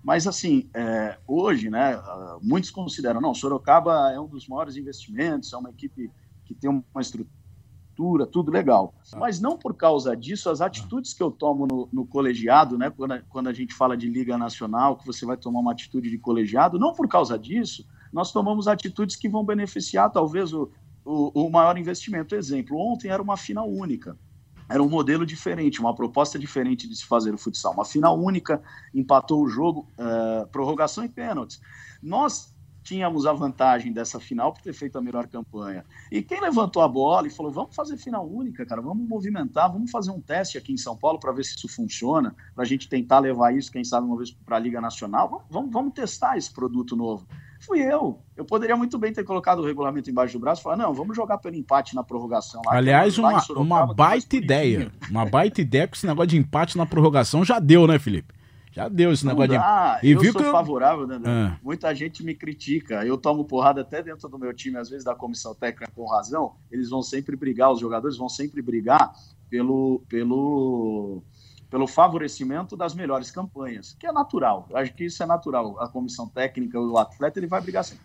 Mas, assim, é, hoje, né, muitos consideram, não, Sorocaba é um dos maiores investimentos, é uma equipe que tem uma estrutura, tudo legal. Mas não por causa disso, as atitudes que eu tomo no, no colegiado, né, quando a, quando a gente fala de Liga Nacional, que você vai tomar uma atitude de colegiado, não por causa disso, nós tomamos atitudes que vão beneficiar, talvez, o, o, o maior investimento. Exemplo, ontem era uma final única era um modelo diferente, uma proposta diferente de se fazer o futsal. Uma final única, empatou o jogo, uh, prorrogação e pênaltis. Nós tínhamos a vantagem dessa final por ter feito a melhor campanha. E quem levantou a bola e falou: vamos fazer final única, cara, vamos movimentar, vamos fazer um teste aqui em São Paulo para ver se isso funciona, para a gente tentar levar isso, quem sabe, uma vez para a Liga Nacional. Vamos, vamos, vamos testar esse produto novo fui eu. Eu poderia muito bem ter colocado o regulamento embaixo do braço e falar, não, vamos jogar pelo empate na prorrogação. Lá, Aliás, uma, Sorocaba, uma baita ideia. Uma baita ideia, porque esse negócio de empate na prorrogação já deu, né, Felipe? Já deu esse negócio dá. de. E eu viu sou que eu... favorável, né? Ah. Muita gente me critica. Eu tomo porrada até dentro do meu time, às vezes da comissão técnica com razão. Eles vão sempre brigar, os jogadores vão sempre brigar pelo, pelo pelo favorecimento das melhores campanhas, que é natural. Eu acho que isso é natural. A comissão técnica, o atleta, ele vai brigar assim,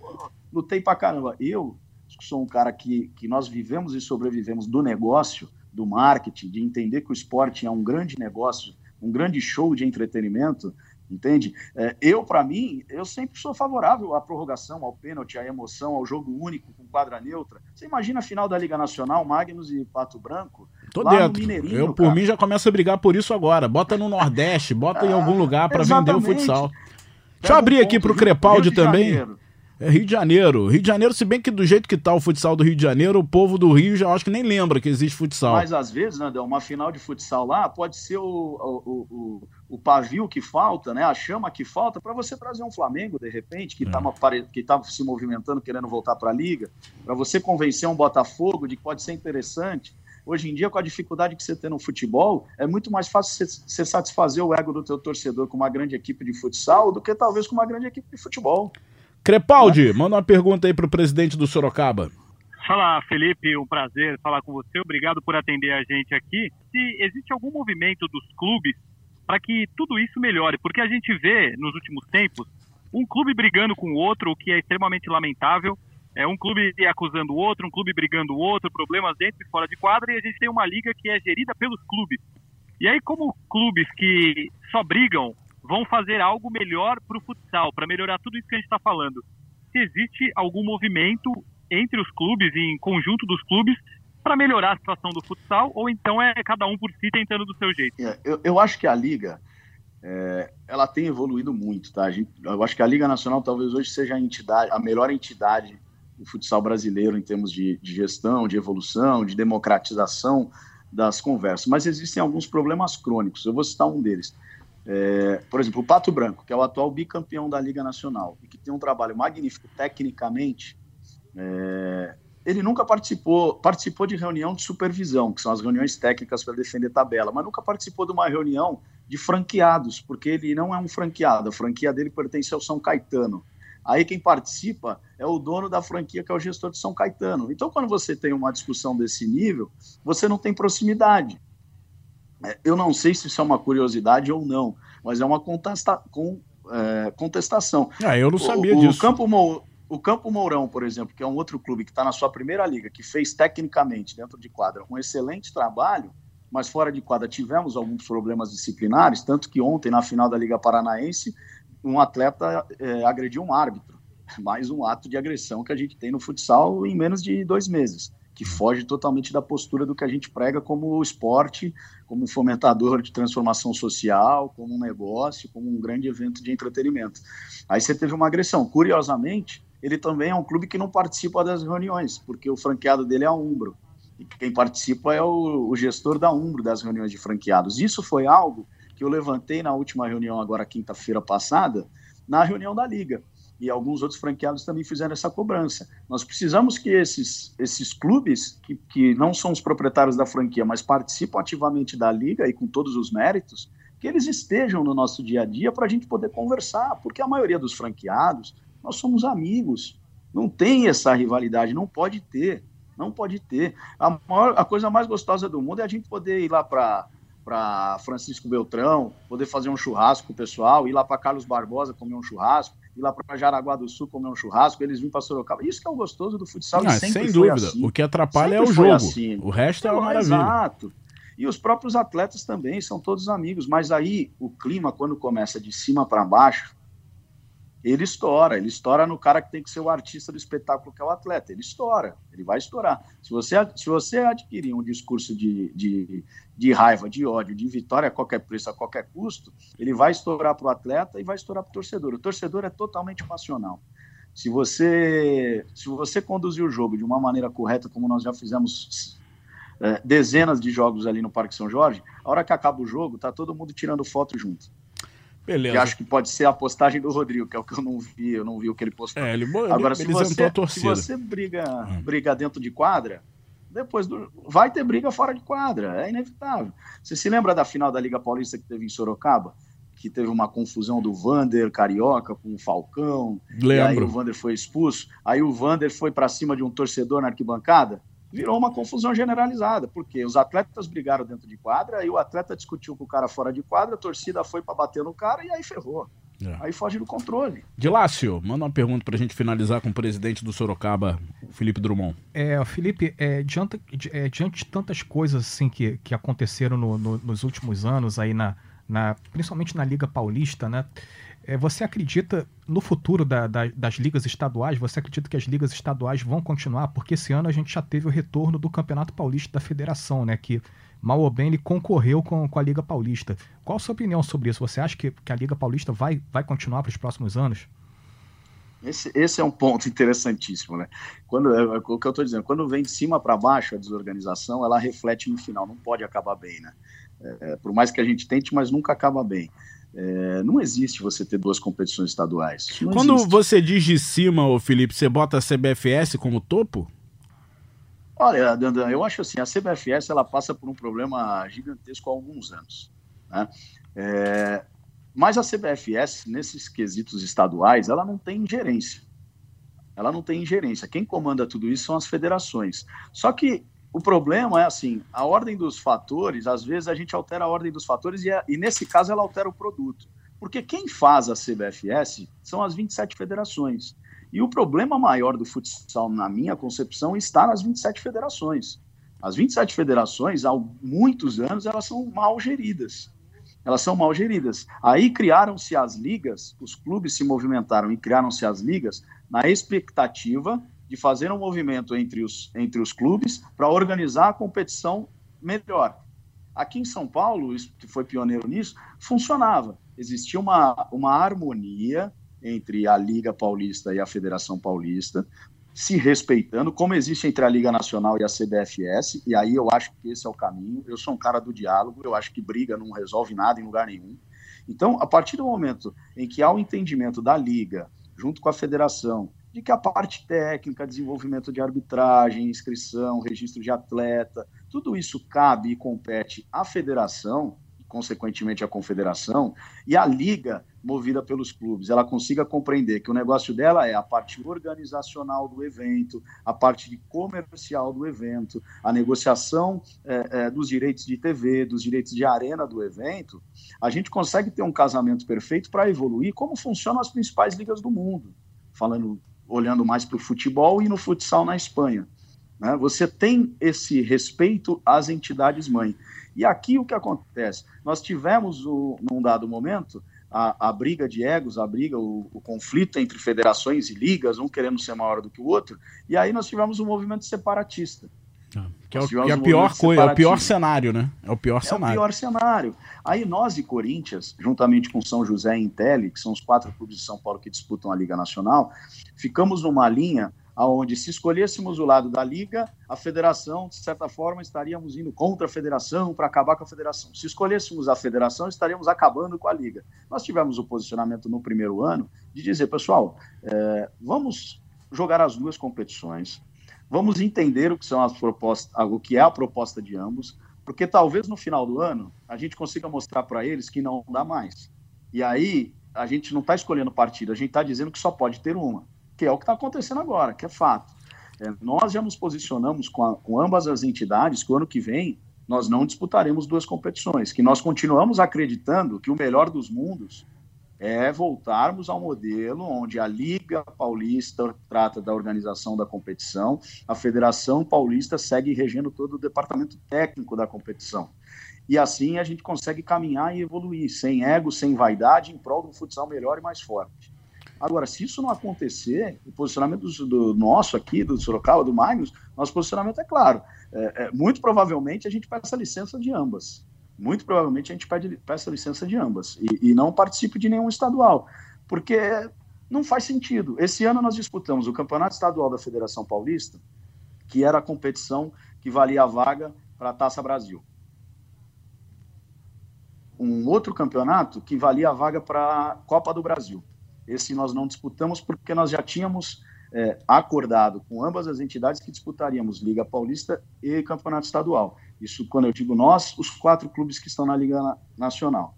lutei pra caramba. Eu sou um cara que, que nós vivemos e sobrevivemos do negócio, do marketing, de entender que o esporte é um grande negócio, um grande show de entretenimento, entende? É, eu, para mim, eu sempre sou favorável à prorrogação, ao pênalti, à emoção, ao jogo único com quadra neutra. Você imagina a final da Liga Nacional, Magnus e Pato Branco? Tô dentro. Eu, por cara. mim, já começo a brigar por isso agora. Bota no Nordeste, bota em algum lugar para vender o futsal. Deixa eu abrir aqui pro Crepaldi também. Janeiro. É Rio de Janeiro. Rio de Janeiro, se bem que do jeito que tá o futsal do Rio de Janeiro, o povo do Rio já acho que nem lembra que existe futsal. Mas às vezes, né, uma final de futsal lá pode ser o, o, o, o pavio que falta, né, a chama que falta, para você trazer um Flamengo, de repente, que, é. tá, que tá se movimentando, querendo voltar para a Liga, para você convencer um Botafogo de que pode ser interessante. Hoje em dia, com a dificuldade que você tem no futebol, é muito mais fácil você satisfazer o ego do teu torcedor com uma grande equipe de futsal do que talvez com uma grande equipe de futebol. Crepaldi, é. manda uma pergunta aí para o presidente do Sorocaba. Fala, Felipe, um prazer falar com você. Obrigado por atender a gente aqui. Se existe algum movimento dos clubes para que tudo isso melhore, porque a gente vê nos últimos tempos um clube brigando com o outro, o que é extremamente lamentável. É um clube acusando o outro, um clube brigando o outro, problemas dentro e fora de quadra, e a gente tem uma liga que é gerida pelos clubes. E aí, como clubes que só brigam vão fazer algo melhor para o futsal, para melhorar tudo isso que a gente está falando. Se existe algum movimento entre os clubes, em conjunto dos clubes, para melhorar a situação do futsal, ou então é cada um por si tentando do seu jeito? É, eu, eu, acho que a Liga é, ela tem evoluído muito, tá? Gente, eu acho que a Liga Nacional talvez hoje seja a entidade, a melhor entidade do futsal brasileiro em termos de, de gestão, de evolução, de democratização das conversas. Mas existem alguns problemas crônicos. Eu vou citar um deles. É, por exemplo, o Pato Branco, que é o atual bicampeão da Liga Nacional e que tem um trabalho magnífico tecnicamente, é, ele nunca participou, participou de reunião de supervisão, que são as reuniões técnicas para defender tabela, mas nunca participou de uma reunião de franqueados, porque ele não é um franqueado, a franquia dele pertence ao São Caetano. Aí quem participa é o dono da franquia, que é o gestor de São Caetano. Então, quando você tem uma discussão desse nível, você não tem proximidade. É, eu não sei se isso é uma curiosidade ou não, mas é uma contesta com, é, contestação. Ah, eu não sabia o, disso. O Campo, o Campo Mourão, por exemplo, que é um outro clube que está na sua primeira liga, que fez tecnicamente dentro de quadra um excelente trabalho, mas fora de quadra tivemos alguns problemas disciplinares, tanto que ontem, na final da Liga Paranaense, um atleta é, agrediu um árbitro. [LAUGHS] Mais um ato de agressão que a gente tem no futsal em menos de dois meses que foge totalmente da postura do que a gente prega como esporte, como fomentador de transformação social, como um negócio, como um grande evento de entretenimento. Aí você teve uma agressão. Curiosamente, ele também é um clube que não participa das reuniões, porque o franqueado dele é a Umbro. E quem participa é o, o gestor da Umbro das reuniões de franqueados. Isso foi algo que eu levantei na última reunião, agora quinta-feira passada, na reunião da Liga e alguns outros franqueados também fizeram essa cobrança. Nós precisamos que esses, esses clubes, que, que não são os proprietários da franquia, mas participam ativamente da liga e com todos os méritos, que eles estejam no nosso dia a dia para a gente poder conversar, porque a maioria dos franqueados, nós somos amigos, não tem essa rivalidade, não pode ter, não pode ter. A, maior, a coisa mais gostosa do mundo é a gente poder ir lá para para Francisco Beltrão, poder fazer um churrasco com o pessoal, ir lá para Carlos Barbosa comer um churrasco, ir lá para Jaraguá do Sul comer um churrasco, eles virem para Sorocaba. Isso que é o gostoso do futsal. Não, sem dúvida. Assim. O que atrapalha sempre é o jogo. Assim. O resto é uma maravilha. Exato. E os próprios atletas também são todos amigos. Mas aí o clima, quando começa de cima para baixo, ele estoura. Ele estoura no cara que tem que ser o artista do espetáculo, que é o atleta. Ele estoura, ele vai estourar. Se você, se você adquirir um discurso de, de, de raiva, de ódio, de vitória a qualquer preço, a qualquer custo, ele vai estourar para o atleta e vai estourar para o torcedor. O torcedor é totalmente passional. Se você, se você conduzir o jogo de uma maneira correta, como nós já fizemos é, dezenas de jogos ali no Parque São Jorge, a hora que acaba o jogo, tá todo mundo tirando foto junto. Beleza. Que acho que pode ser a postagem do Rodrigo, que é o que eu não vi, eu não vi o que ele postou. É, ele, Agora, ele, se, você, se você briga, hum. briga dentro de quadra, depois do, vai ter briga fora de quadra, é inevitável. Você se lembra da final da Liga Paulista que teve em Sorocaba? Que teve uma confusão do Vander Carioca com o Falcão. Lembro. E aí o Vander foi expulso. Aí o Vander foi para cima de um torcedor na arquibancada virou uma confusão generalizada, porque os atletas brigaram dentro de quadra, e o atleta discutiu com o cara fora de quadra, a torcida foi para bater no cara e aí ferrou. É. Aí foge do controle. Dilácio, manda uma pergunta para a gente finalizar com o presidente do Sorocaba, Felipe Drummond. É, Felipe, é, diante, é, diante de tantas coisas assim que, que aconteceram no, no, nos últimos anos, aí na, na, principalmente na Liga Paulista, né? É, você acredita no futuro da, da, das ligas estaduais? Você acredita que as ligas estaduais vão continuar? Porque esse ano a gente já teve o retorno do Campeonato Paulista da Federação, né? Que mal ou bem ele concorreu com, com a Liga Paulista. Qual a sua opinião sobre isso? Você acha que, que a Liga Paulista vai, vai continuar para os próximos anos? Esse, esse é um ponto interessantíssimo, né? Quando, é, é, o que eu estou dizendo, quando vem de cima para baixo a desorganização, ela reflete no final, não pode acabar bem, né? É, é por mais que a gente tente, mas nunca acaba bem. É, não existe você ter duas competições estaduais. Quando existe. você diz de cima, ô Felipe, você bota a CBFS como topo? Olha, Dandan, eu acho assim, a CBFS ela passa por um problema gigantesco há alguns anos. Né? É, mas a CBFS, nesses quesitos estaduais, ela não tem ingerência. Ela não tem ingerência. Quem comanda tudo isso são as federações. Só que o problema é assim, a ordem dos fatores, às vezes a gente altera a ordem dos fatores e, é, e nesse caso ela altera o produto. Porque quem faz a CBFS são as 27 federações. E o problema maior do futsal, na minha concepção, está nas 27 federações. As 27 federações, há muitos anos, elas são mal geridas. Elas são mal geridas. Aí criaram-se as ligas, os clubes se movimentaram e criaram-se as ligas na expectativa de fazer um movimento entre os, entre os clubes para organizar a competição melhor. Aqui em São Paulo, isso, que foi pioneiro nisso, funcionava. Existia uma, uma harmonia entre a Liga Paulista e a Federação Paulista, se respeitando, como existe entre a Liga Nacional e a CBFS, e aí eu acho que esse é o caminho. Eu sou um cara do diálogo, eu acho que briga não resolve nada em lugar nenhum. Então, a partir do momento em que há o entendimento da Liga, junto com a Federação, de que a parte técnica, desenvolvimento de arbitragem, inscrição, registro de atleta, tudo isso cabe e compete à federação, e consequentemente à confederação, e a liga movida pelos clubes, ela consiga compreender que o negócio dela é a parte organizacional do evento, a parte comercial do evento, a negociação é, é, dos direitos de TV, dos direitos de arena do evento, a gente consegue ter um casamento perfeito para evoluir como funcionam as principais ligas do mundo. Falando olhando mais para o futebol e no futsal na Espanha. Né? Você tem esse respeito às entidades mãe. E aqui o que acontece? Nós tivemos, o, num dado momento, a, a, briga de egos, a briga, o, o, conflito entre federações e ligas, um querendo ser maior do que o outro, e aí nós tivemos um movimento separatista. Ah, que é, o, que é a pior coisa, é o pior cenário, né? É o pior é cenário. É o pior cenário. Aí nós e Corinthians, juntamente com São José e Intelli, que são os quatro clubes de São Paulo que disputam a Liga Nacional, ficamos numa linha aonde se escolhêssemos o lado da liga, a federação, de certa forma, estaríamos indo contra a federação para acabar com a federação. Se escolhêssemos a federação, estaríamos acabando com a liga. Nós tivemos o posicionamento no primeiro ano de dizer, pessoal, é, vamos jogar as duas competições, vamos entender o que são as propostas, o que é a proposta de ambos, porque talvez no final do ano a gente consiga mostrar para eles que não dá mais. E aí a gente não está escolhendo partido, a gente está dizendo que só pode ter uma que é o que está acontecendo agora, que é fato. É, nós já nos posicionamos com, a, com ambas as entidades que o ano que vem nós não disputaremos duas competições, que nós continuamos acreditando que o melhor dos mundos é voltarmos ao modelo onde a Liga Paulista trata da organização da competição, a Federação Paulista segue regendo todo o departamento técnico da competição. E assim a gente consegue caminhar e evoluir, sem ego, sem vaidade, em prol de um futsal melhor e mais forte. Agora, se isso não acontecer, o posicionamento do, do nosso aqui, do Sorocaba, do Magnus, nosso posicionamento é claro. É, é, muito provavelmente a gente peça licença de ambas. Muito provavelmente a gente pede, peça licença de ambas e, e não participe de nenhum estadual, porque não faz sentido. Esse ano nós disputamos o Campeonato Estadual da Federação Paulista, que era a competição que valia a vaga para a Taça Brasil. Um outro campeonato que valia a vaga para a Copa do Brasil. Esse nós não disputamos porque nós já tínhamos é, acordado com ambas as entidades que disputaríamos Liga Paulista e Campeonato Estadual. Isso, quando eu digo nós, os quatro clubes que estão na Liga Nacional.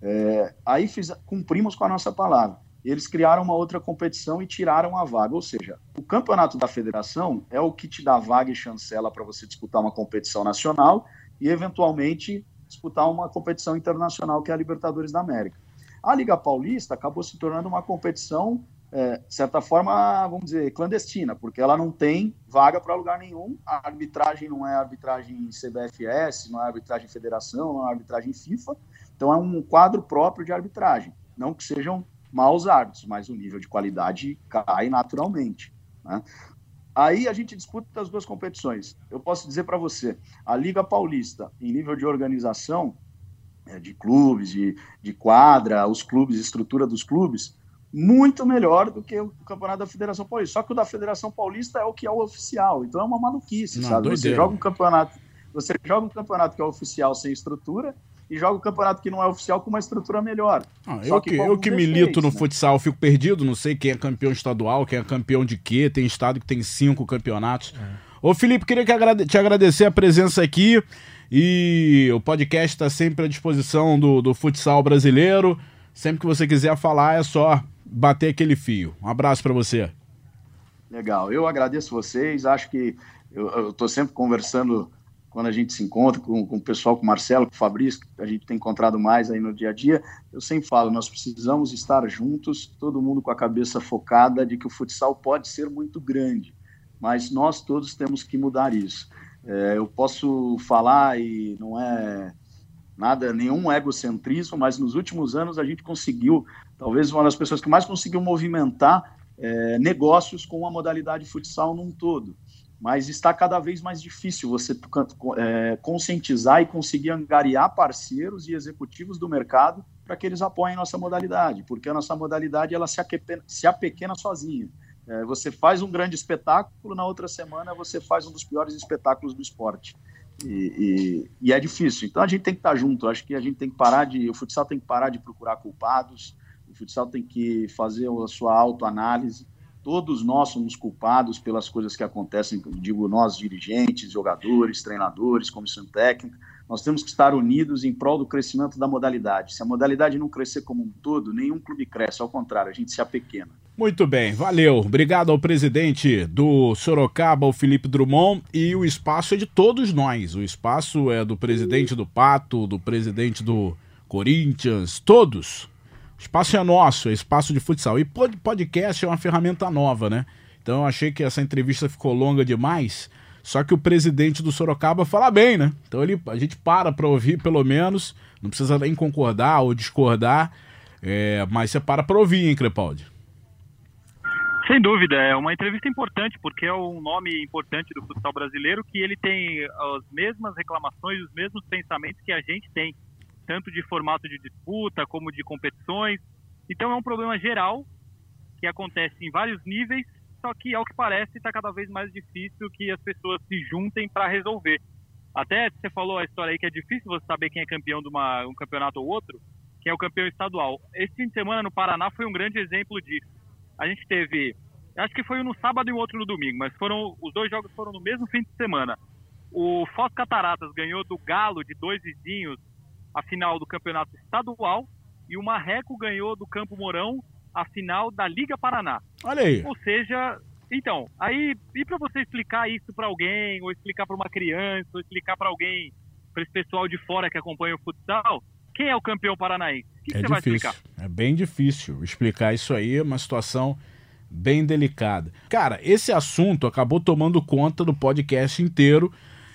É, aí fiz, cumprimos com a nossa palavra. Eles criaram uma outra competição e tiraram a vaga. Ou seja, o campeonato da federação é o que te dá vaga e chancela para você disputar uma competição nacional e, eventualmente, disputar uma competição internacional, que é a Libertadores da América. A Liga Paulista acabou se tornando uma competição, é, de certa forma, vamos dizer, clandestina, porque ela não tem vaga para lugar nenhum. A arbitragem não é arbitragem CBFS, não é arbitragem Federação, não é arbitragem FIFA. Então é um quadro próprio de arbitragem. Não que sejam maus árbitros, mas o nível de qualidade cai naturalmente. Né? Aí a gente disputa as duas competições. Eu posso dizer para você, a Liga Paulista, em nível de organização, é, de clubes, de, de quadra, os clubes, estrutura dos clubes, muito melhor do que o campeonato da Federação Paulista. Só que o da Federação Paulista é o que é o oficial, então é uma maluquice, Não, sabe? Doideira. Você joga um campeonato, você joga um campeonato que é oficial sem estrutura e joga um campeonato que não é oficial com uma estrutura melhor. Ah, eu que, eu que milito no né? futsal fico perdido, não sei quem é campeão estadual, quem é campeão de quê, tem estado que tem cinco campeonatos. É. Ô Felipe, queria te agradecer a presença aqui. E o podcast está sempre à disposição do, do futsal brasileiro. Sempre que você quiser falar, é só bater aquele fio. Um abraço para você. Legal, eu agradeço vocês. Acho que eu estou sempre conversando quando a gente se encontra com, com o pessoal, com o Marcelo, com o Fabrício, que a gente tem encontrado mais aí no dia a dia. Eu sempre falo, nós precisamos estar juntos, todo mundo com a cabeça focada de que o futsal pode ser muito grande, mas nós todos temos que mudar isso. É, eu posso falar e não é nada, nenhum egocentrismo, mas nos últimos anos a gente conseguiu, talvez uma das pessoas que mais conseguiu movimentar é, negócios com a modalidade futsal num todo. Mas está cada vez mais difícil você é, conscientizar e conseguir angariar parceiros e executivos do mercado para que eles apoiem nossa modalidade, porque a nossa modalidade ela se apequena, se apequena sozinha. É, você faz um grande espetáculo, na outra semana você faz um dos piores espetáculos do esporte. E, e, e, é difícil. Então a gente tem que estar junto. Acho que a gente tem que parar de. O futsal tem que parar de procurar culpados. O futsal tem que fazer a sua autoanálise. Todos nós somos culpados pelas coisas que acontecem, digo nós, dirigentes, jogadores, treinadores, comissão técnica. Nós temos que estar unidos em prol do crescimento da modalidade. Se a modalidade não crescer como um todo, nenhum clube cresce, ao contrário, a gente se apequena. Muito bem, valeu. Obrigado ao presidente do Sorocaba, o Felipe Drummond, e o espaço é de todos nós. O espaço é do presidente do Pato, do presidente do Corinthians, todos. Espaço é nosso, é espaço de futsal. E podcast é uma ferramenta nova, né? Então eu achei que essa entrevista ficou longa demais. Só que o presidente do Sorocaba fala bem, né? Então ele, a gente para para ouvir pelo menos. Não precisa nem concordar ou discordar. É, mas você para para ouvir, hein, Crepaldi? Sem dúvida, é uma entrevista importante, porque é um nome importante do futsal brasileiro que ele tem as mesmas reclamações, os mesmos pensamentos que a gente tem, tanto de formato de disputa como de competições. Então é um problema geral que acontece em vários níveis só que, ao que parece, está cada vez mais difícil que as pessoas se juntem para resolver. Até você falou a história aí que é difícil você saber quem é campeão de uma, um campeonato ou outro, quem é o campeão estadual. Esse fim de semana no Paraná foi um grande exemplo disso. A gente teve, acho que foi um no sábado e o outro no domingo, mas foram os dois jogos foram no mesmo fim de semana. O Foz Cataratas ganhou do Galo de dois vizinhos a final do campeonato estadual e o Marreco ganhou do Campo Mourão a final da Liga Paraná. Olha aí. Ou seja, então, aí, e para você explicar isso para alguém, ou explicar para uma criança, ou explicar para alguém, para esse pessoal de fora que acompanha o futsal, quem é o campeão paranaense? O que, é que você difícil. vai explicar? É bem difícil explicar isso aí, é uma situação bem delicada. Cara, esse assunto acabou tomando conta do podcast inteiro.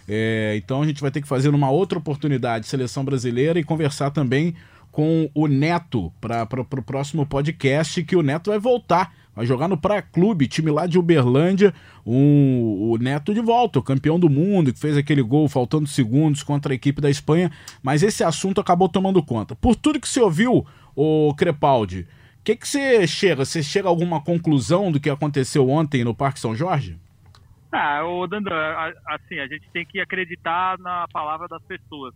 É, então a gente vai ter que fazer numa outra oportunidade seleção brasileira e conversar também com o Neto para o próximo podcast, que o Neto vai voltar. Vai jogar no Praia Clube, time lá de Uberlândia, um, o Neto de volta, campeão do mundo, que fez aquele gol faltando segundos contra a equipe da Espanha, mas esse assunto acabou tomando conta. Por tudo que você ouviu, o Crepaldi, o que, que você chega? Você chega a alguma conclusão do que aconteceu ontem no Parque São Jorge? Ah, o Dandan, assim, a gente tem que acreditar na palavra das pessoas.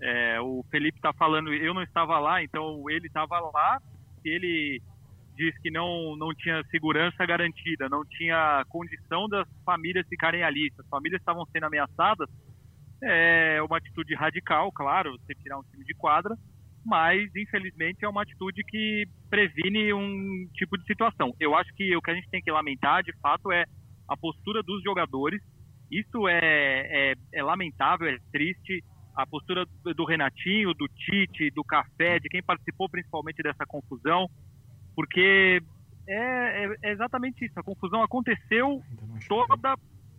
É, o Felipe está falando, eu não estava lá, então ele estava lá. Ele diz que não, não tinha segurança garantida, não tinha condição das famílias ficarem ali. Se as famílias estavam sendo ameaçadas, é uma atitude radical, claro, você tirar um time de quadra, mas infelizmente é uma atitude que previne um tipo de situação. Eu acho que o que a gente tem que lamentar, de fato, é a postura dos jogadores. Isso é, é, é lamentável, é triste a postura do Renatinho, do Tite, do Café, de quem participou principalmente dessa confusão, porque é, é, é exatamente isso. A confusão aconteceu toda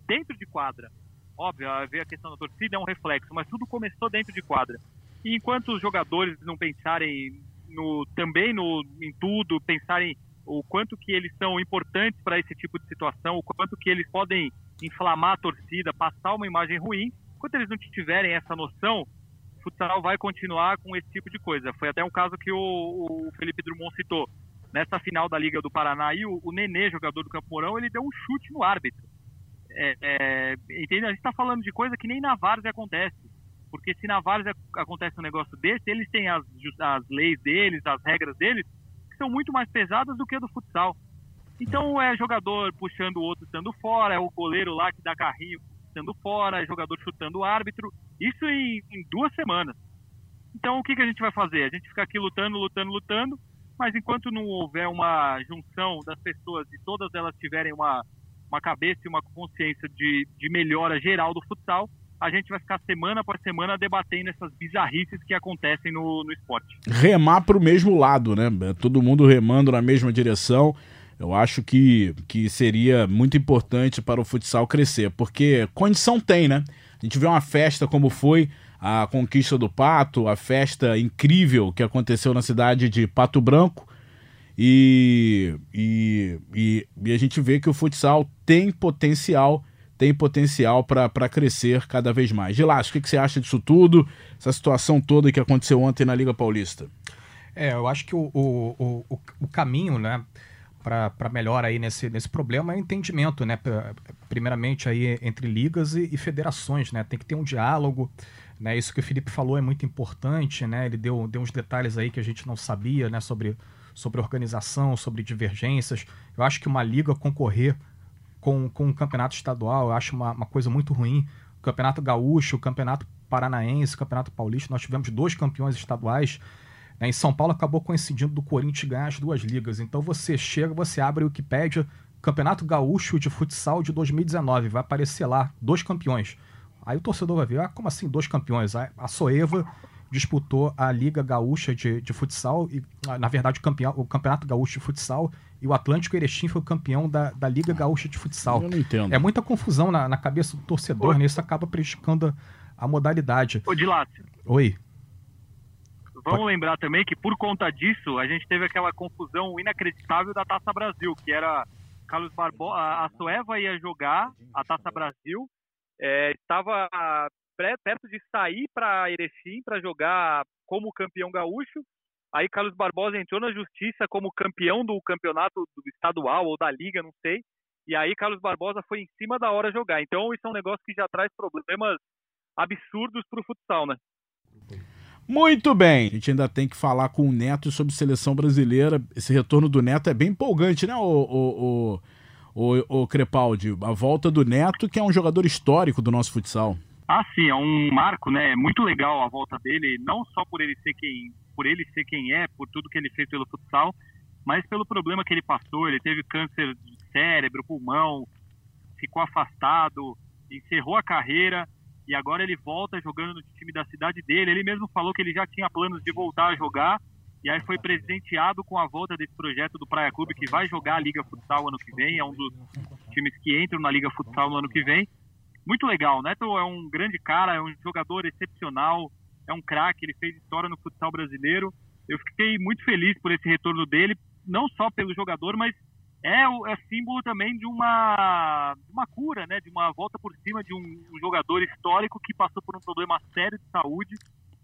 dentro de quadra. Óbvio, a questão da torcida é um reflexo, mas tudo começou dentro de quadra. E enquanto os jogadores não pensarem no, também no, em tudo, pensarem o quanto que eles são importantes para esse tipo de situação, o quanto que eles podem inflamar a torcida, passar uma imagem ruim, enquanto eles não tiverem essa noção, o futsal vai continuar com esse tipo de coisa. Foi até um caso que o, o Felipe Drummond citou. Nessa final da Liga do Paraná, o, o Nenê, jogador do Campo Mourão, ele deu um chute no árbitro. É, é, entende? A gente está falando de coisa que nem na Várzea acontece. Porque se na Várzea acontece um negócio desse, eles têm as, as leis deles, as regras deles, são muito mais pesadas do que a do futsal. Então é jogador puxando o outro estando fora, é o goleiro lá que dá carrinho estando fora, jogador chutando o árbitro, isso em, em duas semanas. Então o que, que a gente vai fazer? A gente fica aqui lutando, lutando, lutando, mas enquanto não houver uma junção das pessoas e todas elas tiverem uma, uma cabeça e uma consciência de, de melhora geral do futsal, a gente vai ficar semana após semana debatendo essas bizarrices que acontecem no, no esporte. Remar para o mesmo lado, né? Todo mundo remando na mesma direção. Eu acho que, que seria muito importante para o futsal crescer, porque condição tem, né? A gente vê uma festa como foi a conquista do Pato, a festa incrível que aconteceu na cidade de Pato Branco, e, e, e, e a gente vê que o futsal tem potencial tem potencial para crescer cada vez mais. Gilas, o que, que você acha disso tudo, essa situação toda que aconteceu ontem na Liga Paulista? É, eu acho que o, o, o, o caminho, né, para melhor aí nesse, nesse problema é entendimento, né? Primeiramente aí entre ligas e, e, federações, né? Tem que ter um diálogo, né? Isso que o Felipe falou é muito importante, né? Ele deu, deu uns detalhes aí que a gente não sabia, né? Sobre, sobre organização, sobre divergências. Eu acho que uma liga concorrer com, com um campeonato estadual, eu acho uma, uma coisa muito ruim. O campeonato gaúcho, o campeonato paranaense, o campeonato paulista, nós tivemos dois campeões estaduais né? Em São Paulo acabou coincidindo do Corinthians ganhar as duas ligas. Então você chega, você abre o Wikipédia, Campeonato Gaúcho de Futsal de 2019, vai aparecer lá, dois campeões. Aí o torcedor vai ver, ah, como assim dois campeões? A Soeva disputou a Liga Gaúcha de, de Futsal, e na verdade o, campeão, o Campeonato Gaúcho de Futsal, e o Atlântico Erechim foi o campeão da, da Liga Gaúcha de Futsal. Eu não entendo. É muita confusão na, na cabeça do torcedor, né? Isso acaba prejudicando a modalidade. Ô, Dilácio. Oi. Vamos lembrar também que por conta disso a gente teve aquela confusão inacreditável da Taça Brasil, que era Carlos Barbosa, a Soeva ia jogar a Taça Brasil, é, estava perto de sair para Erechim para jogar como campeão gaúcho. Aí Carlos Barbosa entrou na justiça como campeão do campeonato estadual ou da liga, não sei. e aí Carlos Barbosa foi em cima da hora jogar. Então isso é um negócio que já traz problemas absurdos para o futsal, né? Muito bem. A gente ainda tem que falar com o Neto sobre seleção brasileira. Esse retorno do Neto é bem empolgante, né, o, o, o, o, o Crepaldi? A volta do Neto, que é um jogador histórico do nosso futsal. Ah, sim, é um marco, né? É muito legal a volta dele, não só por ele ser quem, por ele ser quem é, por tudo que ele fez pelo futsal, mas pelo problema que ele passou. Ele teve câncer de cérebro, pulmão, ficou afastado, encerrou a carreira e agora ele volta jogando no time da cidade dele. Ele mesmo falou que ele já tinha planos de voltar a jogar e aí foi presenteado com a volta desse projeto do Praia Clube que vai jogar a Liga Futsal ano que vem. É um dos times que entram na Liga Futsal no ano que vem. Muito legal. O Neto é um grande cara, é um jogador excepcional, é um craque. Ele fez história no futsal brasileiro. Eu fiquei muito feliz por esse retorno dele, não só pelo jogador, mas é, é símbolo também de uma, uma cura, né? De uma volta por cima de um, um, jogador histórico que passou por um problema sério de saúde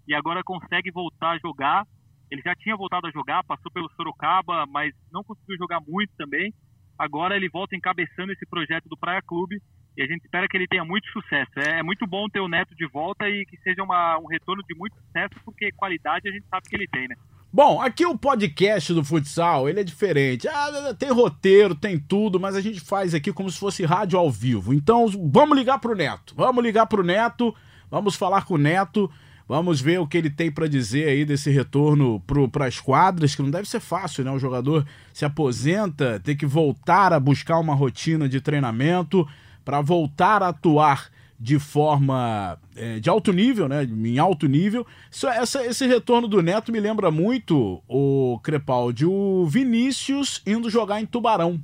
e agora consegue voltar a jogar. Ele já tinha voltado a jogar, passou pelo Sorocaba, mas não conseguiu jogar muito também. Agora ele volta encabeçando esse projeto do Praia Clube e a gente espera que ele tenha muito sucesso. É, é muito bom ter o Neto de volta e que seja uma, um retorno de muito sucesso, porque qualidade a gente sabe que ele tem, né? Bom, aqui o podcast do futsal, ele é diferente. Ah, tem roteiro, tem tudo, mas a gente faz aqui como se fosse rádio ao vivo. Então, vamos ligar pro Neto. Vamos ligar pro Neto, vamos falar com o Neto, vamos ver o que ele tem para dizer aí desse retorno para as quadras, que não deve ser fácil, né? O jogador se aposenta, ter que voltar a buscar uma rotina de treinamento para voltar a atuar de forma é, de alto nível, né? Em alto nível. Isso, essa, esse retorno do Neto me lembra muito o Crepaldi, o Vinícius indo jogar em Tubarão.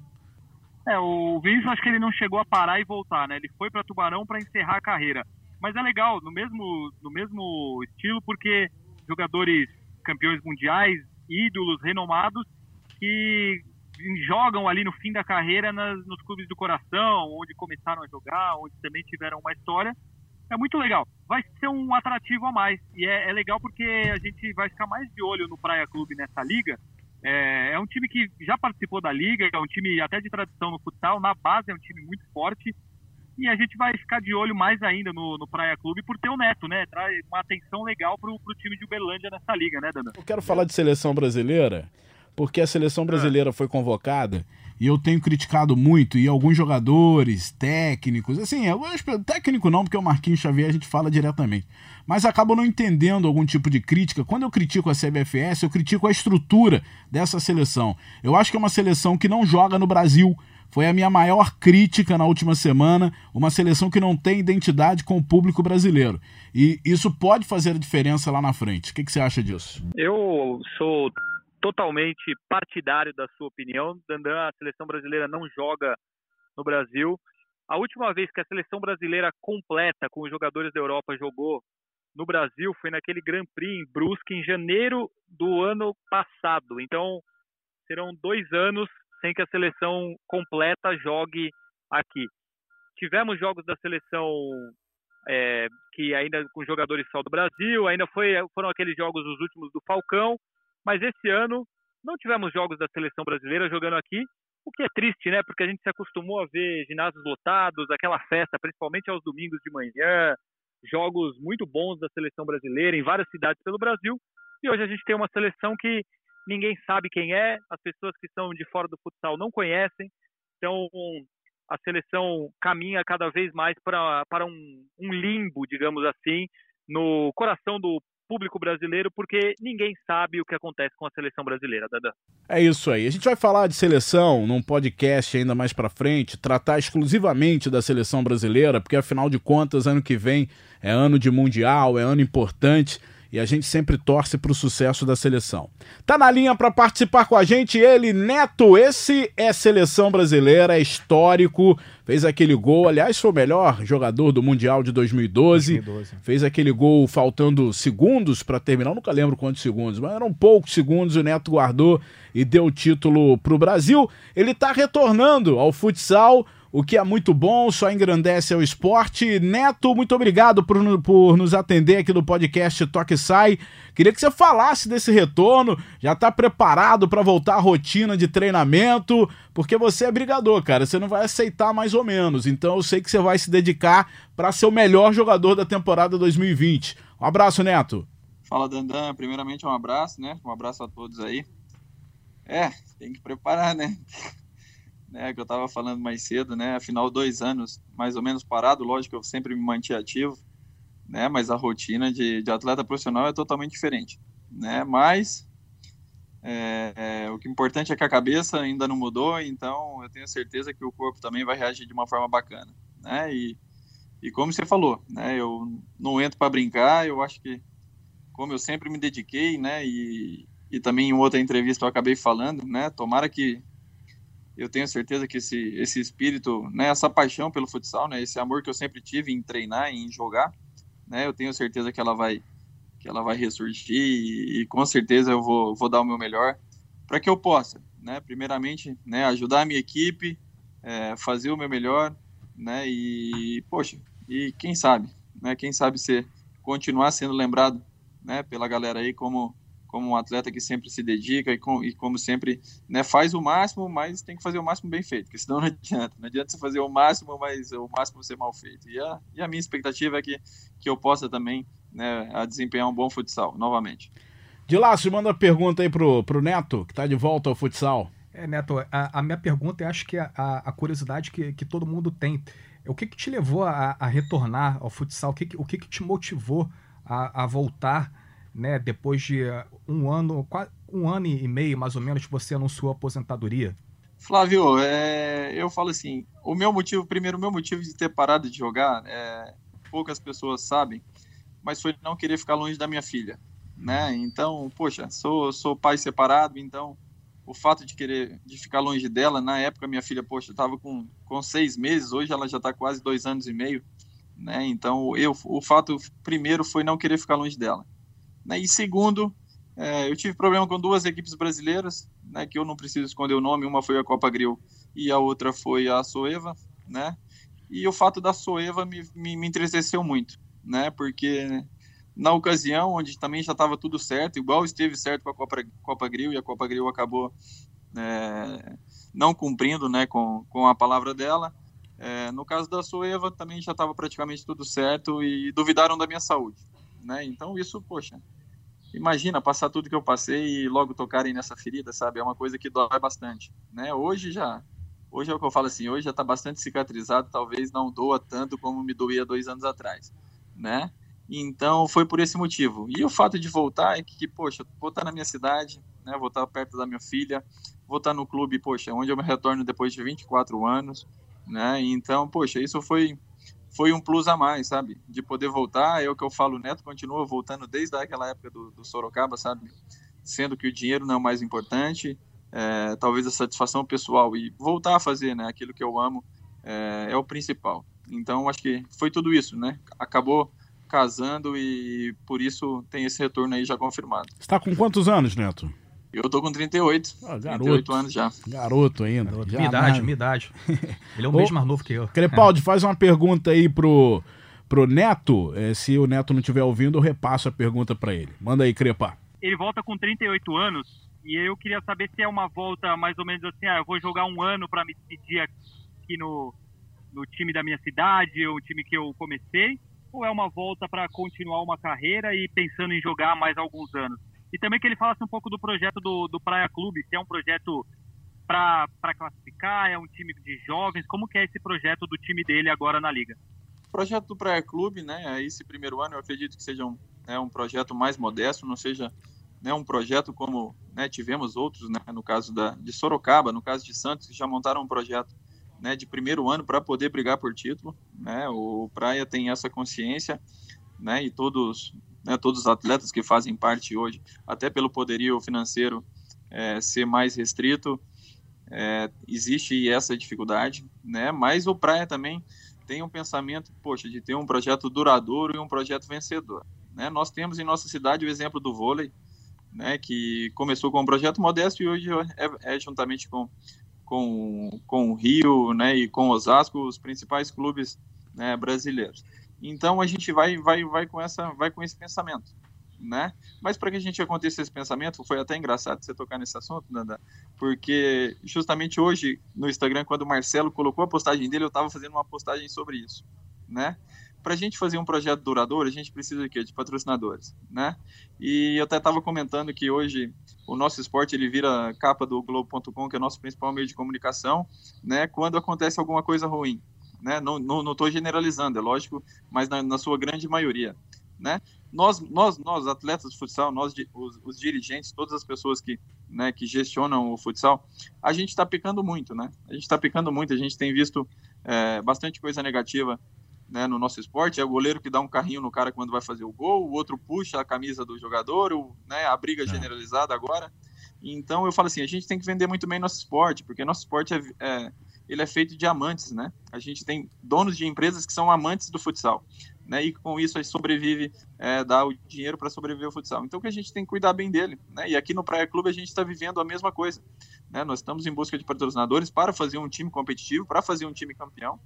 É, o Vinícius acho que ele não chegou a parar e voltar, né? Ele foi para Tubarão para encerrar a carreira. Mas é legal, no mesmo, no mesmo estilo, porque jogadores campeões mundiais, ídolos renomados, que jogam ali no fim da carreira nas, nos clubes do coração, onde começaram a jogar, onde também tiveram uma história. É muito legal. Vai ser um atrativo a mais. E é, é legal porque a gente vai ficar mais de olho no Praia Clube nessa liga. É, é, um time que já participou da liga, é um time até de tradição no futsal. Na base é um time muito forte. E a gente vai ficar de olho mais ainda no, no Praia Clube por ter o Neto, né? Traz uma atenção legal pro, pro time de Uberlândia nessa liga, né, Dana? Eu quero falar de seleção brasileira porque a seleção brasileira foi convocada e eu tenho criticado muito, e alguns jogadores, técnicos, assim, eu, técnico não, porque o Marquinhos Xavier a gente fala diretamente, mas acabo não entendendo algum tipo de crítica. Quando eu critico a CBFS, eu critico a estrutura dessa seleção. Eu acho que é uma seleção que não joga no Brasil. Foi a minha maior crítica na última semana, uma seleção que não tem identidade com o público brasileiro. E isso pode fazer a diferença lá na frente. O que, que você acha disso? Eu sou totalmente partidário da sua opinião. Dandan, a seleção brasileira não joga no Brasil. A última vez que a seleção brasileira completa com os jogadores da Europa jogou no Brasil foi naquele Grand Prix em Brusque em janeiro do ano passado. Então serão dois anos sem que a seleção completa jogue aqui. Tivemos jogos da seleção é, que ainda com jogadores só do Brasil, ainda foi, foram aqueles jogos os últimos do Falcão, mas esse ano não tivemos jogos da seleção brasileira jogando aqui, o que é triste, né? Porque a gente se acostumou a ver ginásios lotados, aquela festa, principalmente aos domingos de manhã, jogos muito bons da seleção brasileira em várias cidades pelo Brasil. E hoje a gente tem uma seleção que ninguém sabe quem é, as pessoas que estão de fora do futsal não conhecem. Então a seleção caminha cada vez mais para, um, um limbo, digamos assim, no coração do público brasileiro, porque ninguém sabe o que acontece com a seleção brasileira, Dada. É isso aí. A gente vai falar de seleção num podcast ainda mais para frente, tratar exclusivamente da seleção brasileira, porque afinal de contas, ano que vem é ano de mundial, é ano importante e a gente sempre torce para o sucesso da seleção. Tá na linha para participar com a gente ele, Neto. Esse é seleção brasileira, é histórico. Fez aquele gol, aliás, foi o melhor jogador do Mundial de 2012. 2012. Fez aquele gol faltando segundos para terminar, eu nunca lembro quantos segundos, mas eram poucos segundos. O Neto guardou e deu o título para o Brasil. Ele está retornando ao futsal o que é muito bom, só engrandece o esporte. Neto, muito obrigado por, por nos atender aqui no podcast Toque Sai. Queria que você falasse desse retorno, já está preparado para voltar à rotina de treinamento, porque você é brigador, cara, você não vai aceitar mais ou menos. Então eu sei que você vai se dedicar para ser o melhor jogador da temporada 2020. Um abraço, Neto. Fala, Dandan. Primeiramente, um abraço, né? Um abraço a todos aí. É, tem que preparar, né? Né, que eu estava falando mais cedo, né? Afinal, dois anos mais ou menos parado, lógico eu sempre me mantive ativo, né? Mas a rotina de, de atleta profissional é totalmente diferente, né? Mas é, é, o que é importante é que a cabeça ainda não mudou, então eu tenho certeza que o corpo também vai reagir de uma forma bacana, né? E, e como você falou, né? Eu não entro para brincar, eu acho que como eu sempre me dediquei, né? E, e também em outra entrevista eu acabei falando, né? Tomara que eu tenho certeza que esse, esse espírito, né, essa paixão pelo futsal, né, esse amor que eu sempre tive em treinar, em jogar, né, eu tenho certeza que ela vai que ela vai ressurgir e, e com certeza eu vou, vou dar o meu melhor para que eu possa, né, primeiramente, né, ajudar a minha equipe, é, fazer o meu melhor, né, e poxa, e quem sabe, né, quem sabe ser continuar sendo lembrado, né, pela galera aí como como um atleta que sempre se dedica e, com, e como sempre né, faz o máximo, mas tem que fazer o máximo bem feito, porque senão [LAUGHS] não adianta. Não adianta você fazer o máximo, mas o máximo ser mal feito. E a, e a minha expectativa é que, que eu possa também né, a desempenhar um bom futsal, novamente. De lá, se manda a pergunta aí pro, pro Neto, que está de volta ao futsal. É, Neto, a, a minha pergunta, eu acho que a, a, curiosidade que, que todo mundo tem, é o que, que te levou a, a retornar ao futsal? O que, o que, que te motivou a, a voltar né, depois de uh, um ano, um ano e meio mais ou menos, você anunciou a aposentadoria? Flávio, é, eu falo assim, o meu motivo, primeiro, o meu motivo de ter parado de jogar, é, poucas pessoas sabem, mas foi não querer ficar longe da minha filha, né? Então, poxa, sou, sou pai separado, então o fato de querer de ficar longe dela, na época minha filha, poxa, estava com, com seis meses, hoje ela já está quase dois anos e meio, né? Então, eu, o fato primeiro foi não querer ficar longe dela. Né? E segundo, é, eu tive problema com duas equipes brasileiras, né, que eu não preciso esconder o nome, uma foi a Copa Grill e a outra foi a Soeva, né? E o fato da Soeva me, me, me entristeceu muito, né? Porque na ocasião, onde também já estava tudo certo, igual esteve certo com a Copa, Copa Grill e a Copa Grill acabou é, não cumprindo, né, com, com a palavra dela. É, no caso da Soeva, também já estava praticamente tudo certo e duvidaram da minha saúde, né? Então isso, poxa, imagina passar tudo que eu passei e logo tocarem nessa ferida, sabe? É uma coisa que dói bastante, né? Hoje já, hoje é o que eu falo assim, hoje já está bastante cicatrizado, talvez não doa tanto como me doía dois anos atrás, né? Então foi por esse motivo. E o fato de voltar é que, poxa, vou estar na minha cidade, né? Vou estar perto da minha filha, vou estar no clube, poxa, onde eu me retorno depois de 24 anos, né? Então, poxa, isso foi foi um plus a mais, sabe? De poder voltar, é o que eu falo, o Neto continua voltando desde aquela época do, do Sorocaba, sabe? Sendo que o dinheiro não é o mais importante, é, talvez a satisfação pessoal e voltar a fazer, né? Aquilo que eu amo é, é o principal. Então, acho que foi tudo isso, né? Acabou casando e por isso tem esse retorno aí já confirmado. Está com quantos anos, Neto? Eu tô com 38. Ah, garoto. 38 anos já. Garoto ainda. Garoto. Já minha idade, minha idade. Ele é um mês mais novo que eu. Crepaldi, faz uma pergunta aí pro, pro Neto. É, se o Neto não estiver ouvindo, eu repasso a pergunta para ele. Manda aí, Crepa. Ele volta com 38 anos e eu queria saber se é uma volta mais ou menos assim, ah, eu vou jogar um ano para me despedir aqui no, no time da minha cidade, ou o time que eu comecei, ou é uma volta para continuar uma carreira e pensando em jogar mais alguns anos? E também que ele falasse um pouco do projeto do, do Praia Clube, se é um projeto para classificar, é um time de jovens, como que é esse projeto do time dele agora na Liga? O projeto do Praia Clube, né, esse primeiro ano, eu acredito que seja um, né, um projeto mais modesto, não seja né, um projeto como né, tivemos outros, né, no caso da, de Sorocaba, no caso de Santos, que já montaram um projeto né, de primeiro ano para poder brigar por título. Né, o Praia tem essa consciência né, e todos né, todos os atletas que fazem parte hoje, até pelo poderio financeiro é, ser mais restrito, é, existe essa dificuldade, né? Mas o Praia também tem um pensamento, poxa, de ter um projeto duradouro e um projeto vencedor. Né? Nós temos em nossa cidade o exemplo do vôlei, né, que começou com um projeto modesto e hoje é, é juntamente com, com, com o Rio, né, e com Osasco, os principais clubes né, brasileiros. Então a gente vai, vai, vai com essa, vai com esse pensamento, né? Mas para que a gente aconteça esse pensamento, foi até engraçado você tocar nesse assunto, Nanda, porque justamente hoje no Instagram, quando o Marcelo colocou a postagem dele, eu estava fazendo uma postagem sobre isso, né? Para a gente fazer um projeto duradouro, a gente precisa de quê? De patrocinadores, né? E eu até estava comentando que hoje o nosso esporte ele vira capa do Globo.com, que é o nosso principal meio de comunicação, né? Quando acontece alguma coisa ruim, né? Não estou não, não generalizando, é lógico, mas na, na, sua grande maioria, né? Nós, nós, nós atletas de futsal, nós, os, os dirigentes, todas as pessoas que, né, que gestionam o futsal, a gente está pecando muito, né? A gente está pecando muito, a gente tem visto é, bastante coisa negativa né, no nosso esporte. É o goleiro que dá um carrinho no cara quando vai fazer o gol, o outro puxa a camisa do jogador, o, né, a briga é. generalizada agora. Então eu falo assim, a gente tem que vender muito bem nosso esporte, porque nosso esporte é, é, ele é feito de amantes, né? A gente tem donos de empresas que são amantes do futsal, né? E com isso a gente sobrevive, é, dá o dinheiro para sobreviver ao futsal. Então que a gente tem que cuidar bem dele, né? E aqui no Praia Clube a gente está vivendo a mesma coisa, né? Nós estamos em busca de patrocinadores para fazer um time competitivo, para fazer um time campeão,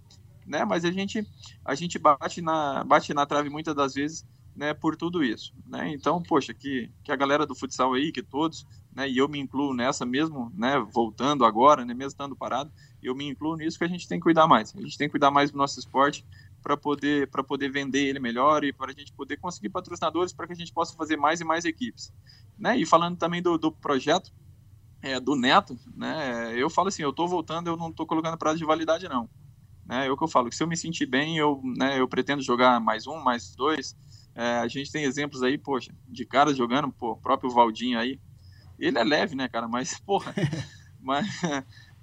né? Mas a gente a gente bate na bate na trave muitas das vezes né, por tudo isso, né? Então, poxa, que, que a galera do futsal aí, que todos, né, e eu me incluo nessa mesmo, né, voltando agora, né, mesmo estando parado, eu me incluo nisso que a gente tem que cuidar mais. A gente tem que cuidar mais do nosso esporte para poder para poder vender ele melhor e para a gente poder conseguir patrocinadores para que a gente possa fazer mais e mais equipes, né? E falando também do, do projeto é, do Neto, né? Eu falo assim, eu estou voltando, eu não estou colocando prazo de validade não, né? É o que eu falo, que se eu me sentir bem, eu, né, eu pretendo jogar mais um, mais dois. É, a gente tem exemplos aí, poxa, de caras jogando, pô, próprio Valdinho aí, ele é leve, né, cara? Mas, porra, [LAUGHS] mas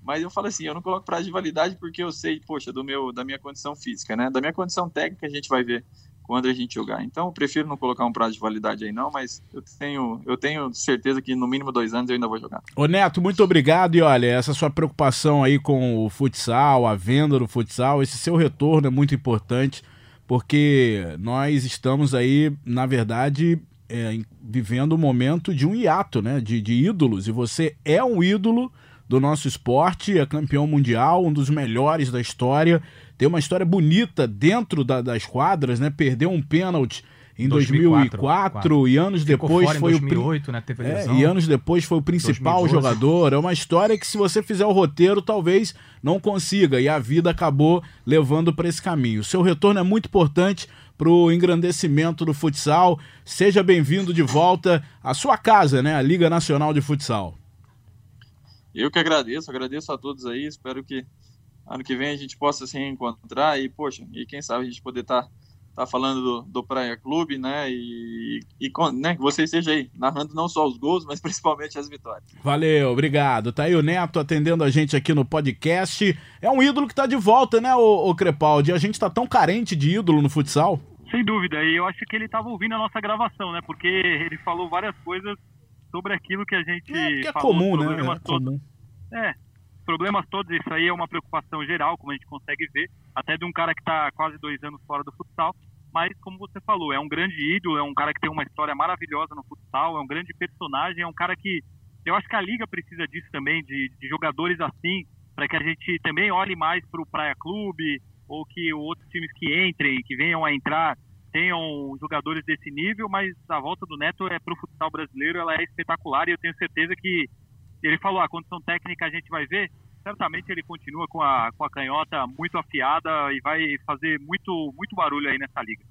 mas eu falo assim, eu não coloco prazo de validade porque eu sei, poxa, do meu, da minha condição física, né? Da minha condição técnica a gente vai ver quando a gente jogar. Então, eu prefiro não colocar um prazo de validade aí não, mas eu tenho, eu tenho certeza que no mínimo dois anos eu ainda vou jogar. Ô Neto, muito obrigado e olha, essa sua preocupação aí com o futsal, a venda do futsal, esse seu retorno é muito importante, porque nós estamos aí, na verdade, é, vivendo um momento de um hiato, né, de, de ídolos, e você é um ídolo do nosso esporte, é campeão mundial, um dos melhores da história. Tem uma história bonita dentro da, das quadras, né? Perdeu um pênalti em 2004, 2004 e anos Ficou depois foi 2008, o né? É, e anos depois foi o principal 2012. jogador. É uma história que se você fizer o roteiro talvez não consiga e a vida acabou levando para esse caminho. O seu retorno é muito importante para o engrandecimento do futsal. Seja bem-vindo de volta à sua casa, né? A Liga Nacional de Futsal. Eu que agradeço, agradeço a todos aí. Espero que ano que vem a gente possa se reencontrar e, poxa, e quem sabe a gente poder estar tá, tá falando do, do, Praia Clube, né? E, e né, que você esteja aí narrando não só os gols, [LAUGHS] mas principalmente as vitórias. Valeu, obrigado. Tá aí o Neto atendendo a gente aqui no podcast. É um ídolo que tá de volta, né, o, o Crepaldi? A gente tá tão carente de ídolo no futsal. Sem dúvida, e eu acho que ele estava ouvindo a nossa gravação, né? Porque ele falou várias coisas sobre aquilo que a gente é, que é comum, né? É, comum. é, problemas todos, isso aí é uma preocupação geral, como a gente consegue ver, até de um cara que está quase dois anos fora do futsal, mas como você falou, é um grande ídolo, é um cara que tem uma história maravilhosa no futsal, é um grande personagem, é um cara que eu acho que a liga precisa disso também, de, de jogadores assim, para que a gente também olhe mais para o Praia Clube, ou que outros times que entrem, que venham a entrar, tenham jogadores desse nível, mas a volta do Neto é para o futsal brasileiro, ela é espetacular e eu tenho certeza que ele falou, a condição técnica a gente vai ver, certamente ele continua com a, com a canhota muito afiada e vai fazer muito, muito barulho aí nessa liga.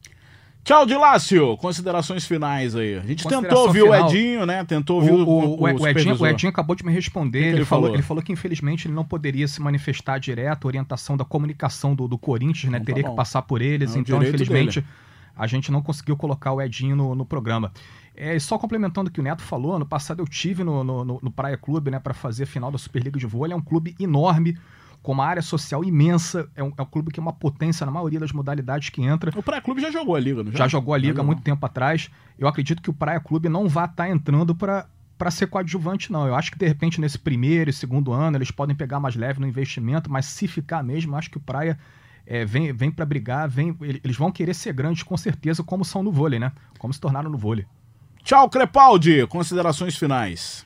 Tchau, Dilácio. Considerações finais aí. A gente tentou ouvir final. o Edinho, né? Tentou ouvir o, o, o, o, Edinho, o Edinho acabou de me responder. Que ele, ele, falou? ele falou que infelizmente ele não poderia se manifestar direto, a orientação da comunicação do, do Corinthians, né? Então, Teria tá que passar por eles. É então, infelizmente, dele a gente não conseguiu colocar o Edinho no, no programa. É, só complementando o que o Neto falou, ano passado eu tive no, no, no Praia Clube né, para fazer a final da Superliga de Vôlei. É um clube enorme, com uma área social imensa. É um, é um clube que é uma potência na maioria das modalidades que entra. O Praia Clube já jogou a Liga, não já? Já jogou a Liga há muito tempo atrás. Eu acredito que o Praia Clube não vai estar tá entrando para para ser coadjuvante, não. Eu acho que de repente nesse primeiro e segundo ano eles podem pegar mais leve no investimento, mas se ficar mesmo, acho que o Praia é, vem, vem para brigar, vem, eles vão querer ser grandes com certeza, como são no vôlei, né? Como se tornaram no vôlei. Tchau, Crepaldi. Considerações finais.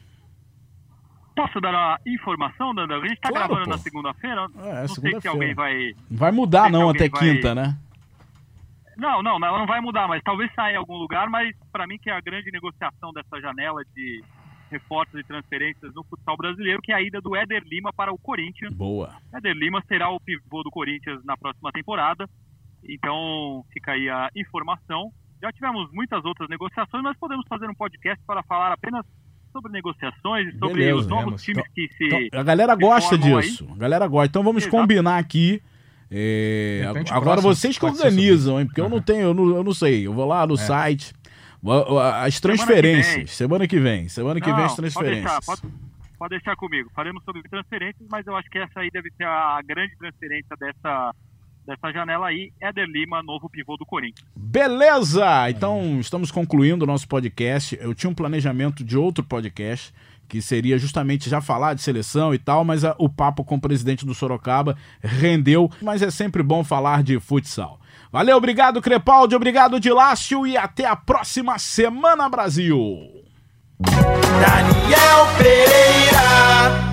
Posso dar uma informação, Dandan? A gente está claro, gravando pô. na segunda-feira. É, não segunda sei se alguém vai. Não vai mudar, não, até vai... quinta, né? Não, não, ela não vai mudar, mas talvez saia em algum lugar. Mas para mim, que é a grande negociação dessa janela de reforços e transferências no futsal brasileiro, que é a ida do Éder Lima para o Corinthians. Boa. Éder Lima será o pivô do Corinthians na próxima temporada. Então, fica aí a informação. Já tivemos muitas outras negociações, mas podemos fazer um podcast para falar apenas sobre negociações e sobre Beleza, os novos vemos. times então, que se. Então, a galera gosta disso. Aí. A galera gosta. Então vamos Exato. combinar aqui. É, agora vocês que organizam, hein? Porque uhum. eu não tenho, eu não, eu não sei. Eu vou lá no é. site. As transferências. Semana que vem. Semana que vem, semana que vem as transferências. Pode deixar, pode, pode deixar comigo. Faremos sobre transferências, mas eu acho que essa aí deve ser a grande transferência dessa dessa janela aí, Éder Lima, novo pivô do Corinthians. Beleza! Então, estamos concluindo o nosso podcast. Eu tinha um planejamento de outro podcast, que seria justamente já falar de seleção e tal, mas a, o papo com o presidente do Sorocaba rendeu, mas é sempre bom falar de futsal. Valeu, obrigado Crepaldi, obrigado Dilácio e até a próxima semana, Brasil! Daniel Pereira